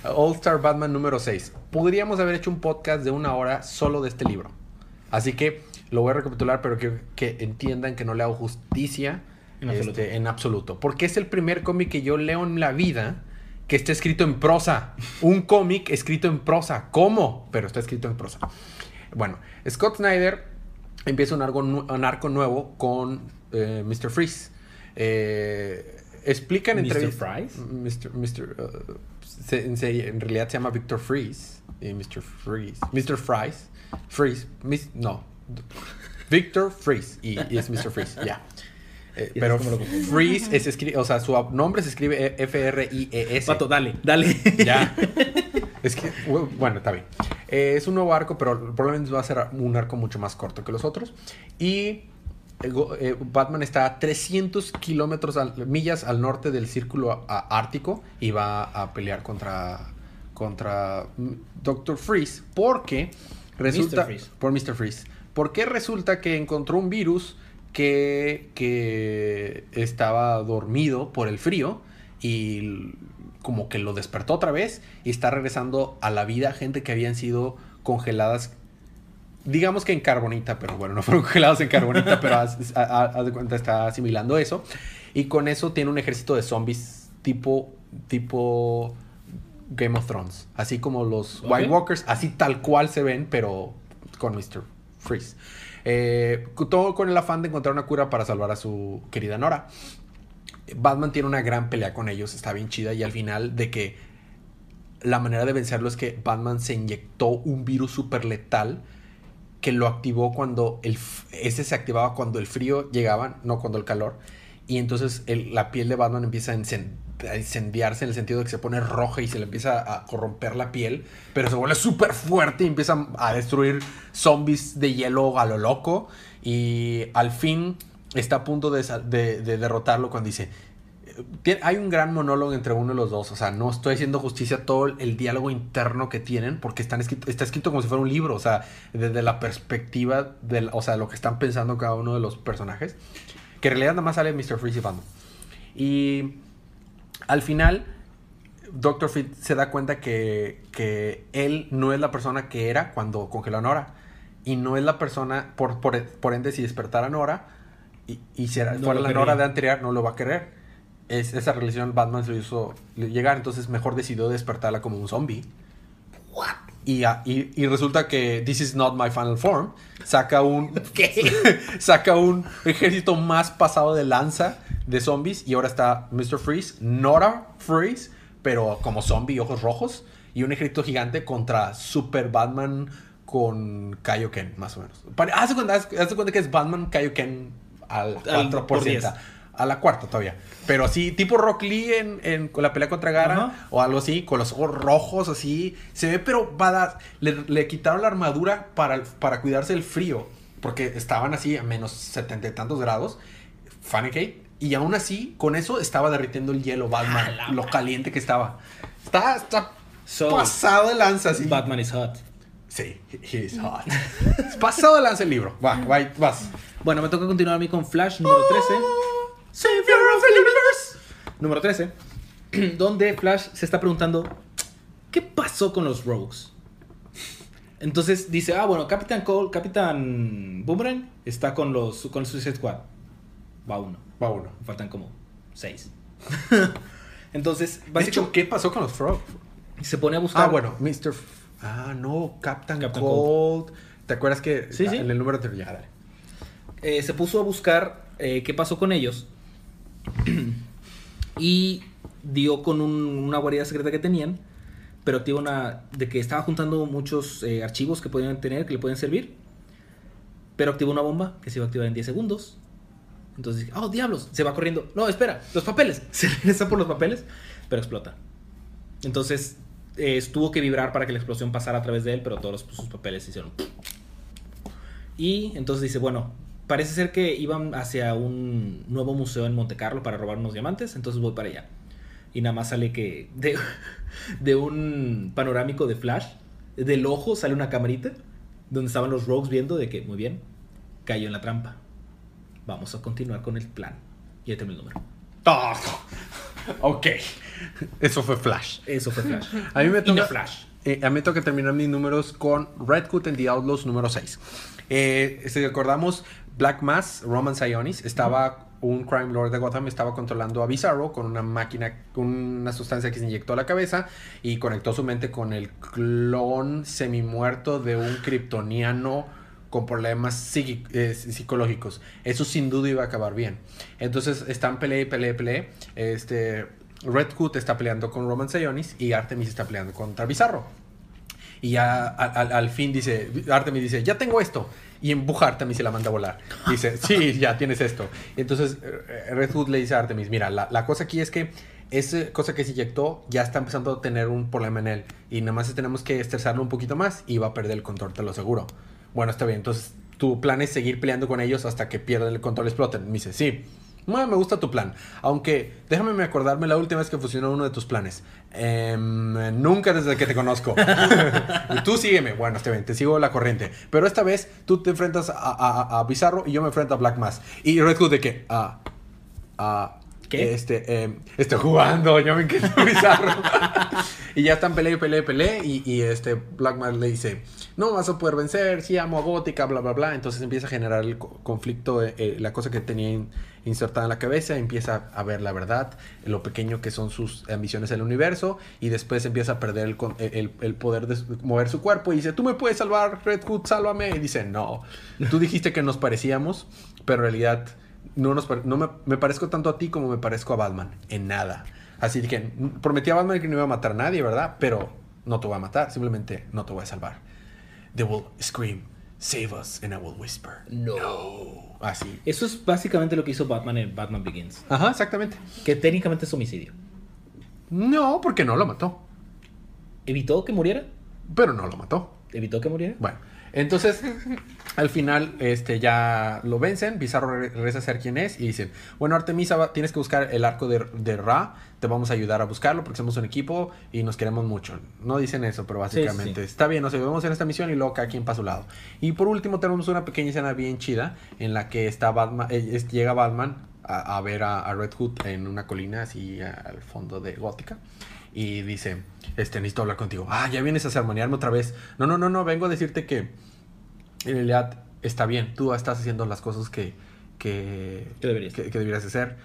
All Star Batman número 6. Podríamos haber hecho un podcast de una hora solo de este libro. Así que lo voy a recapitular, pero quiero que entiendan que no le hago justicia En absoluto. este, en absoluto. Porque es el primer cómic que yo leo en la vida que está escrito en prosa. Un cómic escrito en prosa. ¿Cómo? Pero está escrito en prosa. Bueno, Scott Snyder empieza un arco, un arco nuevo con eh, Mr. Freeze. Eh, explican ¿Mr. entrevistas. Fries? Mr. Mr. uh, se- en, en realidad se llama Victor Freeze. Y Mr. Freeze. Mr. Fries. Freeze. mis- no. Victor Freeze. Y, y es Mr. Freeze. Ya. Eh, pero es. Freeze es escri- o sea, su nombre se escribe E, F-R-I-E-S. Pato, dale, dale. Ya. Es que, bu- bueno, está bien. Eh, es un nuevo arco, pero probablemente va a ser un arco mucho más corto que los otros. Y eh, Batman está a 300 kilómetros, millas al norte del círculo ártico y va a pelear contra, contra mm, Doctor Freeze porque resulta... Freeze. Por Mr. Freeze. Porque resulta que encontró un virus que, que estaba dormido por el frío y como que lo despertó otra vez y está regresando a la vida gente que habían sido congeladas digamos que en carbonita, pero bueno, no fueron congelados en carbonita, pero haz, de cuenta está asimilando eso y con eso tiene un ejército de zombies tipo tipo Game of Thrones, así como los. White Walkers, así tal cual se ven, pero con Mr. Freeze. Eh, todo con el afán de encontrar una cura para salvar a su querida Nora. Batman tiene una gran pelea con ellos, está bien chida y al final de que la manera de vencerlo es que Batman se inyectó un virus súper letal que lo activó cuando el ese se activaba cuando el frío llegaba, no cuando el calor. Y entonces la piel de Batman empieza a, encen- a incendiarse en el sentido de que se pone roja y se le empieza a corromper la piel, pero se vuelve súper fuerte y empieza a destruir zombies de hielo a lo loco. Y al fin está a punto de, de- de derrotarlo cuando dice, hay un gran monólogo entre uno y los dos. O sea, no estoy haciendo justicia a todo el, diálogo interno que tienen, porque están escrito, está escrito como si fuera un libro. O sea, desde la perspectiva de o sea, lo que están pensando cada uno de los personajes. Que en realidad nada más sale Mr. Freeze y Batman. Y al final, Doctor Freeze se da cuenta que, que él no es la persona que era cuando congeló a Nora. Y no es la persona, por, por, por ende, si despertara a Nora y, y si era- No fuera la. Nora de anterior, no lo va a querer. Es, esa relación Batman se lo hizo llegar, entonces mejor decidió despertarla como un zombie. Y, y, y resulta que This is not my final form. Saca un. saca un ejército más pasado de lanza de zombies. Y ahora está Mr. Freeze, Nora Freeze, pero como zombie, ojos rojos. Y un ejército gigante contra Super Batman con Kaioken, más o menos. Haz de cuenta, cuenta que es Batman Kaioken Al 4%. por 10. A la cuarta todavía. Pero así, tipo Rock Lee en, en- con la pelea contra Gara Ajá. o algo así, con los ojos rojos así. Se ve, pero badass. Le, le quitaron la armadura para, para cuidarse del frío. Porque estaban así a menos setenta y tantos grados. Fahrenheit. Y aún así, con eso estaba derritiendo el hielo Batman. Ah, lo caliente que estaba. Está, está So, pasado de lanza así. Batman is hot. Sí, he is hot. Es pasado de lanza el libro. Va, va, vas. Bueno, me toca continuar a mí con Flash número 13. Savior of the universe. Número 13. Donde Flash se está preguntando, ¿qué pasó con los Rogues? Entonces dice, ah, bueno, Capitán Cole, Capitán Boomerang está con los con Suicide Squad. Va uno. Va uno. Faltan como seis. Entonces, De hecho, ¿qué pasó con los Frogs? se pone a buscar. Ah, bueno, Mr. F- Ah, no, Captain, Captain Cold. ¿Te acuerdas que Sí, sí. en el número anterior? Ya, dale. eh, se puso a buscar eh, qué pasó con ellos y dio con un- una guarida secreta que tenían, pero activó una de que estaba juntando muchos eh, archivos que podían tener, que le pueden servir, pero activó una bomba que se iba a activar en 10 segundos. Entonces, dije, oh, diablos, se va corriendo. No, espera, los papeles. Se regresa por los papeles, pero explota. Entonces, eh, tuvo que vibrar para que la explosión pasara a través de él, pero todos sus papeles se hicieron y entonces dice, bueno, parece ser que iban hacia un nuevo museo en Monte Carlo para robar unos diamantes, entonces voy para allá. Y nada más sale que de, de un panorámico de flash, del ojo sale una camarita donde estaban los rogues viendo de que, muy bien, cayó en la trampa. Vamos a continuar con el plan. Y ahí termina el número. Ah, ok. Eso fue Flash. Eso fue Flash. A mí me Y no toca, Flash. eh, a mí me toca terminar mis números con Red Hood and the Outlaws número 6. Eh, si recordamos, Black Mass, Roman Sionis, estaba un crime lord de Gotham, estaba controlando a Bizarro con una máquina, una sustancia que se inyectó a la cabeza y conectó su mente con el clon semimuerto de un kryptoniano con problemas eh, psicológicos. Eso sin duda iba a acabar bien. Entonces están pelea y pelea y. Este, Red Hood está peleando con Roman Sionis y Artemis está peleando contra Bizarro. Y ya al fin dice, Artemis dice, ya tengo esto. Y empuja a Artemis y la manda a volar. Dice, sí, ya tienes esto. Entonces eh, Red Hood le dice a Artemis, mira, la, la cosa aquí es que esa cosa que se inyectó ya está empezando a tener un problema en él. Y nada más tenemos que estresarlo un poquito más y va a perder el control, te lo aseguro. Bueno, está bien. Entonces tu plan es seguir peleando con ellos hasta que pierdan el control y exploten. Dice, sí. Me gusta tu plan. Aunque, déjame me acordarme la última vez que funcionó uno de tus planes. Em, nunca desde que te conozco. y tú sígueme. Bueno, está bien, te sigo la corriente. Pero esta vez tú te enfrentas a, a- a Bizarro y yo me enfrento a Black Mass. Y Red Hood de que, ah, ah, ¿Qué? Este, em, estoy jugando, yo me quedé Bizarro. y ya están pelea y pelea y. Y, este Black Mass le dice, no vas a poder vencer, sí amo a Gótica, bla, bla, bla. Entonces empieza a generar el co- conflicto, eh, eh, la cosa que tenía in- insertada en la cabeza, empieza a ver la verdad, lo pequeño que son sus ambiciones en el universo, y después empieza a perder el, con- el, poder de mover su cuerpo y dice, tú me puedes salvar, Red Hood, sálvame. Y dice, no, tú dijiste que nos parecíamos, pero en realidad no, nos, no me parezco tanto a ti como me parezco a Batman, en nada. Así que prometí a Batman que no iba a matar a nadie, ¿verdad? Pero no te voy a matar, simplemente no te voy a salvar. They will scream, save us, and I will whisper, no. Así. Eso es básicamente lo que hizo Batman en Batman Begins. Ajá, exactamente. Que técnicamente es homicidio. No, porque no lo mató. ¿Evitó que muriera? Pero no lo mató. ¿Evitó que muriera? Bueno, entonces al final este, ya lo vencen. Bizarro re- regresa a ser quien es y dicen: Bueno, Artemisa, va- tienes que buscar el arco de, de Ra. Te vamos a ayudar a buscarlo porque somos un equipo y nos queremos mucho. No dicen eso, pero básicamente sí. está bien. Nos ayudamos en esta misión y luego cada quien para su lado. Y por último, tenemos una pequeña escena bien chida en la que está Batman, eh, llega Batman a, a ver a, a Red Hood en una colina así al fondo de Gótica. Y dice, este, necesito hablar contigo. Ah, ya vienes a sermonearme otra vez. No, no, no, no, vengo a decirte que en realidad está bien. Tú estás haciendo las cosas que, que, Que deberías. que, que deberías hacer.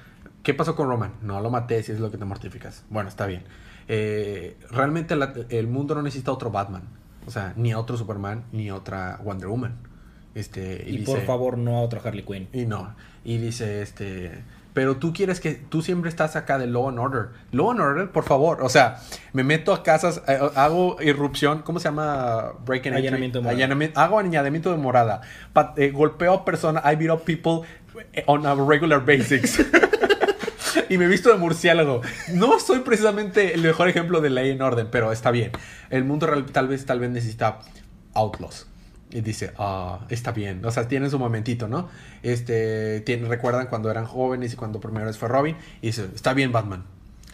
¿Qué pasó con Roman? No lo maté si es lo que te mortificas. Bueno, está bien. Eh, realmente la- el mundo no necesita otro Batman. O sea, ni a otro Superman, ni a otra Wonder Woman. Este, Y, dice- por favor, no a otra Harley Quinn. y no. Y dice, este. Pero tú quieres que tú siempre estás acá de Law and Order. Law and Order, por favor. O sea, me meto a casas, eh, hago irrupción, ¿cómo se llama? Break and Allanamiento de. Allanamiento, hago añadimiento de morada. eh, golpeo a personas, I beat up people eh, on a regular basis. y me he visto de murciélago. No soy precisamente el mejor ejemplo de ley en orden, pero está bien. El mundo real tal vez, tal vez necesita outlaws. Y dice, ah, está bien. O sea, tienen su momentito, ¿no? Este, tienen, recuerdan cuando eran jóvenes y cuando primero fue Robin. Y dice, está bien, Batman.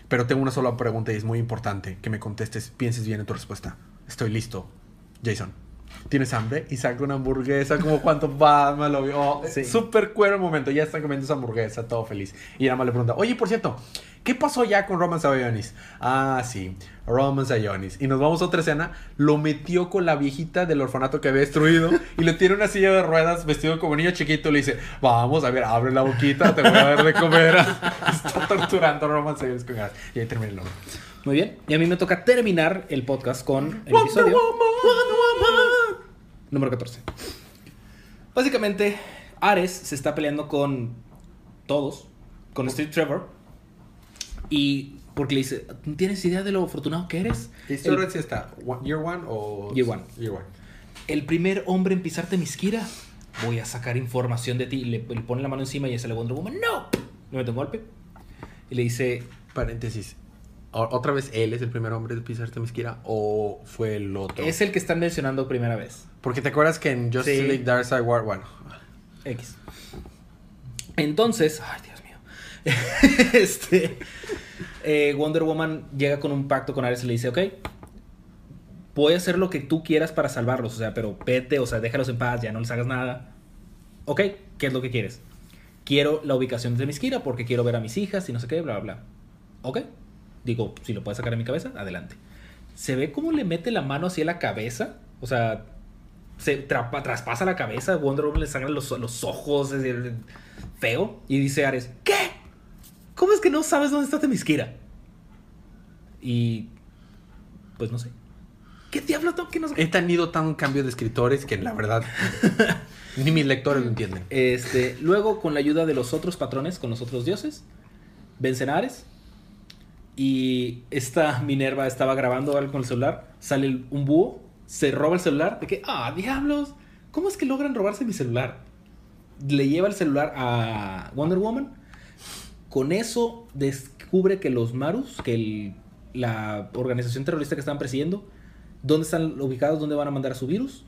Pero tengo una sola pregunta y es muy importante que me contestes, pienses bien en tu respuesta. Estoy listo. Jason, ¿tienes hambre? Y saca una hamburguesa como cuando Batman lo vio. Oh, Súper cuero el momento. Ya está comiendo esa hamburguesa, todo feliz. Y nada más le pregunta, oye, por cierto, ¿Qué pasó ya con Roman Sayonis? Ah, sí, Roman Sayonis. Y nos vamos a otra escena. Lo metió con la viejita del orfanato que había destruido y le tiene una silla de ruedas vestido como niño chiquito. Le dice, vamos, a ver, abre la boquita, te voy a dar de comer. Está torturando a Roman Sayonis con gas. Y ahí termina el nombre. Muy bien. Y a mí me toca terminar el podcast con el episodio número 14. Básicamente, Ares se está peleando con todos, con Steve Trevor y porque le dice, ¿tienes idea de lo afortunado que eres? ¿Y el, si está? ¿Year one o...? Year one. Year one. El primer hombre en pisarte mi esquira. Voy a sacar información de ti. Le, le pone la mano encima y es el Wonder Woman. ¡No! Le mete un golpe. Y le dice... Paréntesis. ¿Otra vez él es el primer hombre en pisarte mi esquira o fue el otro? Es el que están mencionando primera vez. Porque te acuerdas que en Justice sí. League Dark Side War... Bueno. X. Entonces... Ay, Dios este, eh, Wonder Woman llega con un pacto con Ares y le dice, ok, voy a hacer lo que tú quieras para salvarlos, o sea, pero vete, o sea, déjalos en paz, ya no les hagas nada. Ok, ¿qué es lo que quieres? Quiero la ubicación de Miskira porque quiero ver a mis hijas y no sé qué, bla, bla, bla. Ok, digo, si lo puedes sacar de mi cabeza, adelante. Se ve cómo le mete la mano hacia la cabeza, o sea, se traspasa la cabeza, Wonder Woman le saca los, los ojos, es feo, y dice Ares, ¿qué? ¿Cómo es que no sabes dónde está Temisquira? Y. Pues no sé. ¿Qué diablo que nos.? He tenido tan cambio de escritores que la verdad. ni mis lectores lo entienden. Este, luego, con la ayuda de los otros patrones, con los otros dioses, vencen a Ares. Y esta Minerva estaba grabando algo con el celular. Sale un búho, se roba el celular. De que, ah, diablos, ¿cómo es que logran robarse mi celular? Le lleva el celular a Wonder Woman con eso descubre que los Marus, que la organización terrorista que están persiguiendo, dónde están ubicados, dónde van a mandar a su virus.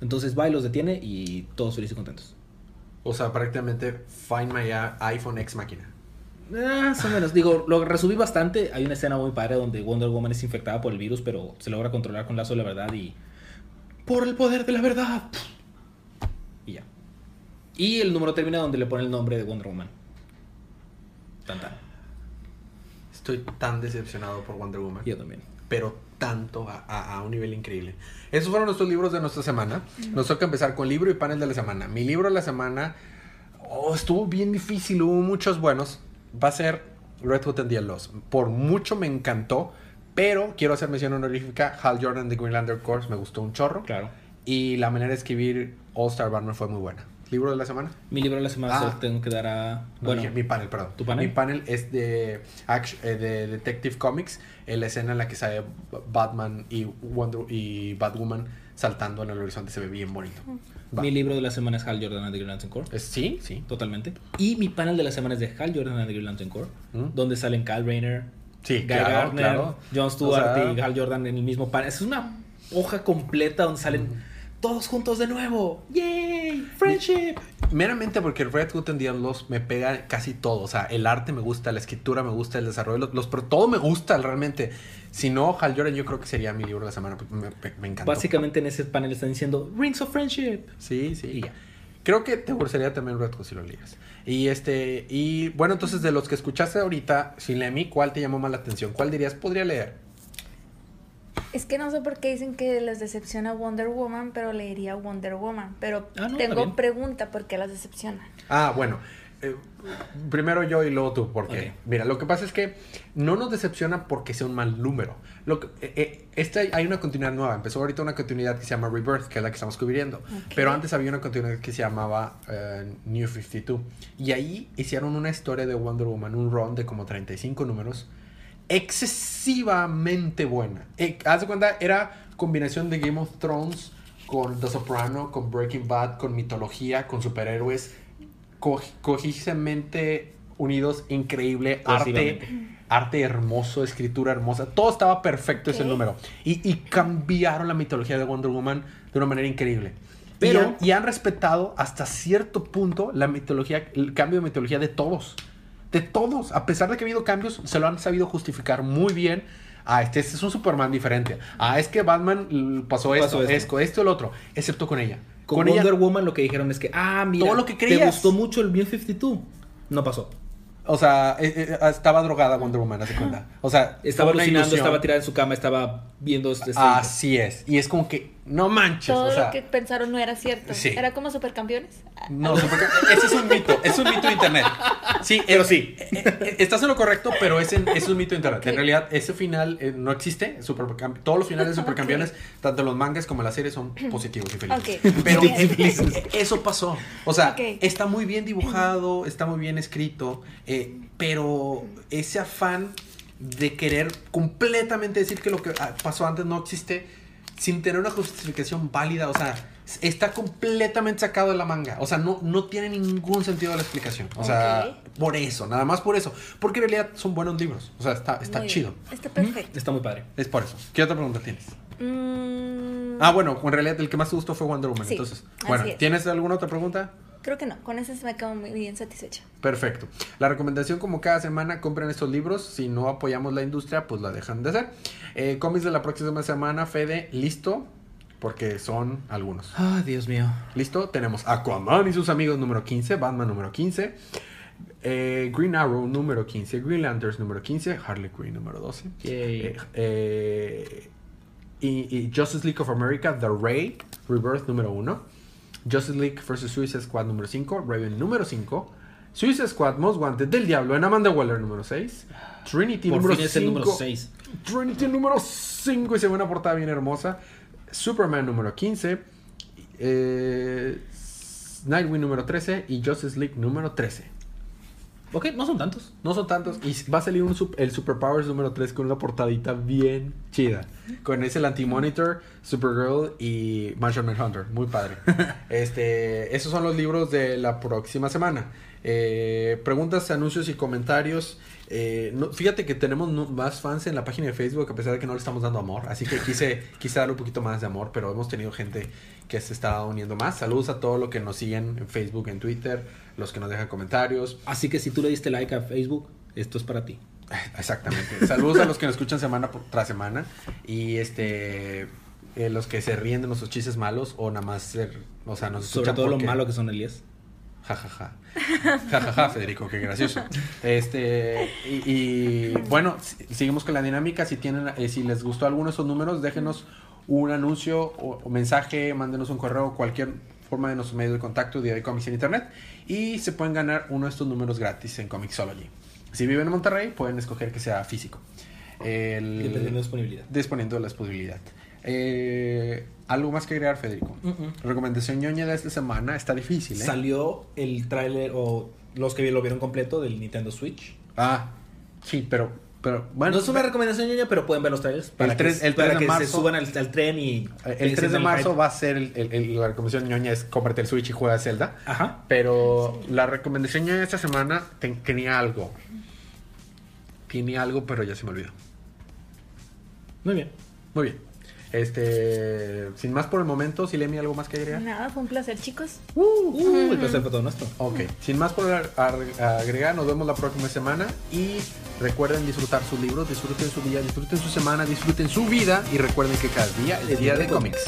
Entonces va y los detiene y todos felices y contentos. O sea, prácticamente Find My iPhone X máquina. Más o menos. Digo, lo resumí bastante. Hay una escena muy padre donde Wonder Woman es infectada por el virus, pero se logra controlar con lazo de la verdad y. ¡Por el poder de la verdad! Y ya. Y el número termina donde le pone el nombre de Wonder Woman. Estoy tan decepcionado por Wonder Woman. Yo también. Pero tanto a, un nivel increíble. Esos fueron nuestros libros de nuestra semana. Nos toca empezar con libro y panel de la semana. Mi libro de la semana oh, estuvo bien difícil, hubo muchos buenos. Va a ser Red Hood and the Lost. Por mucho me encantó, pero quiero hacer mención honorífica. Hal Jordan de Greenlander Course me gustó un chorro. Claro. Y la manera de escribir All Star Batman fue muy buena. ¿Libro de la semana? Mi libro de la semana ah. tengo que dar a. Bueno, mi panel, perdón. ¿Tu panel? Mi panel es de, eh, de Detective Comics, la escena en la que sale Batman y, Wonder, y Batwoman saltando en el horizonte. Se ve bien bonito. Mi libro de la semana es Hal Jordan and the Green Lantern Corps. Sí, sí. Totalmente. Y mi panel de la semana es de Hal Jordan and the Green Lantern Corps, ¿Mm? donde salen Kyle Rayner, sí, Guy Gardner, John Stewart y Hal Jordan en el mismo panel. Es una hoja completa donde salen todos juntos de nuevo. ¡Yay! ¡Friendship! Meramente porque Red Hood and the me pega casi todo. O sea, el arte me gusta, la escritura me gusta, el desarrollo, los, pero todo me gusta realmente. Si no, Hal Jordan yo creo que sería mi libro de la semana. Me, me, encanta. Básicamente en ese panel están diciendo Rings of Friendship. Sí, sí. Creo que te gustaría también Red Hood si lo leías. Y este, y bueno, entonces de los que escuchaste ahorita, sin mí, ¿cuál te llamó más la atención? ¿Cuál dirías podría leer? Es que no sé por qué dicen que les decepciona Wonder Woman, pero leería Wonder Woman. Pero ah, tengo pregunta, ¿por qué las decepciona? Ah, bueno. eh, primero yo y luego tú, porque mira, lo que pasa es que no nos decepciona porque sea un mal número. Lo que, eh, eh, esta hay una continuidad nueva. Empezó ahorita una continuidad que se llama Rebirth, que es la que estamos cubriendo. Pero antes había una continuidad que se llamaba eh, New 52. Y ahí hicieron una historia de Wonder Woman, un run de como 35 números. Excesivamente buena. Eh, haz de cuenta, era combinación de Game of Thrones con The Soprano, con Breaking Bad, con mitología, con superhéroes. co- cohesivamente unidos, increíble. Arte, arte hermoso, escritura hermosa. Todo estaba perfecto ese número. Y, y cambiaron la mitología de Wonder Woman de una manera increíble. Pero- y, han, y han respetado hasta cierto punto la mitología, el cambio de mitología de todos. De todos. A pesar de que ha habido cambios, se lo han sabido justificar muy bien. Ah, este, este es un Superman diferente. Ah, es que Batman pasó esto, Pasó esto. esto, esto, el otro. Excepto con ella. Con, Con ella, Wonder Woman lo que dijeron es que, ah, mira, Todo lo que te creías. gustó mucho el New 52. No pasó. o sea, eh, eh, estaba drogada Wonder Woman, hace cuenta. O sea, Estaba alucinando, estaba tirada en su cama, estaba viendo este Así es. Y es como que, no manches. Todo o sea, lo que pensaron no era cierto. Sí. Era como supercampeones. No, super- ese es un mito, es un mito de internet. Sí, Pero eh, sí. eh, eh, estás en lo correcto, pero es, en- es un mito de internet. En realidad, ese final eh, no existe. Supercamp- todos los finales de Supercampeones, tanto los mangas como las series, son positivos y felices. Ok. Pero eso pasó. O sea, está muy bien dibujado, está muy bien escrito, eh, pero ese afán de querer completamente decir que lo que ah, pasó antes no existe sin tener una justificación válida, o sea, está completamente sacado de la manga, o sea, no, no tiene ningún sentido la explicación, o sea, por eso, nada más por eso, porque en realidad son buenos libros, o sea, está, está chido, bien. Está perfecto. Está muy padre. es por eso. ¿Qué otra pregunta tienes? Mm, Ah, bueno, en realidad el que más te gustó fue Wonder Woman, Sí, entonces, así bueno, es. ¿tienes alguna otra pregunta? Creo que no. Con eso se me quedo muy bien satisfecha. Perfecto. La recomendación como cada semana, compren estos libros. Si no apoyamos la industria, pues la dejan de hacer. Eh, cómics de la próxima semana, Fede, listo. Porque son algunos. Ah, Dios mío. Listo, tenemos Aquaman y sus amigos número 15, Batman número 15, eh, Green Arrow número 15, Green Lanterns número 15, Harley Quinn número 12. Yay. Eh, eh, y, y Justice League of America, The Ray, Rebirth número 1. Justice League vs. Suicide Squad número 5. Raven número 5. Suicide Squad Most Wanted del Diablo en Amanda Waller número 6. Trinity Por número fin es el 5. número 6. Trinity número 5 y se ve una portada bien hermosa. Superman número 15. Eh, Nightwing número 13 y Justice League número 13. Ok, no son tantos. No son tantos. Y va a salir un el Superpowers número 3 con una portadita bien chida. Con ese el Anti-Monitor, Supergirl y Martian Manhunter. Muy padre. este, esos son los libros de la próxima semana. Eh, preguntas, anuncios y comentarios. Eh, no- fíjate que tenemos más fans en la página de Facebook a pesar de que no le estamos dando amor. Así que quise, quise darle un poquito más de amor, pero hemos tenido gente que se está uniendo más. Saludos a todos los que nos siguen en Facebook, en Twitter, los que nos dejan comentarios. Así que si tú le diste like a Facebook, esto es para ti. Exactamente. Saludos a los que nos escuchan semana por- tras semana. Y este. eh, los que se ríen de nuestros chistes malos o nada más ser, o sea, nos Sobre todo lo malo que son Elías. Ja, ja, ja. Ja, ja, ja, Federico, qué gracioso. Este, y, y, bueno, si- seguimos con la dinámica. Si tienen, eh, si les gustó alguno de esos números, déjenos un anuncio o, o mensaje, mándenos un correo, cualquier forma de nuestro medio de contacto de Comics en Internet. Y se pueden ganar uno de estos números gratis en Comixology. Si viven en Monterrey, pueden escoger que sea físico. El- Dependiendo de disponibilidad. Disponiendo de la disponibilidad. Eh, ¿Algo más que agregar, Federico? Recomendación ñoña de esta semana. Está difícil, ¿eh? Salió el tráiler o los que lo vieron completo del Nintendo Switch. Ah, sí, pero, pero bueno. no es una recomendación ñoña, pero pueden ver los trailers para, tres- que, el para 3 de que se marzo- suban al, al tren y El piensen 3 de el marzo va a ser el, el- el- la recomendación ñoña es cómprate el Switch y juega Zelda. Ajá. Pero la recomendación ñoña de esta semana ten- tenía algo. Tenía algo, pero ya se me olvidó. Muy bien. Muy bien. Este, sin más por el momento, si Silemi, ¿algo más que agregar? Nada, fue un placer, chicos. Uh, el placer fue todo nuestro. Ok, sin más por ar- ar- agregar, nos vemos la próxima semana y recuerden disfrutar sus libros, disfruten su día, disfruten su semana, disfruten su vida y recuerden que cada día es día de cómics.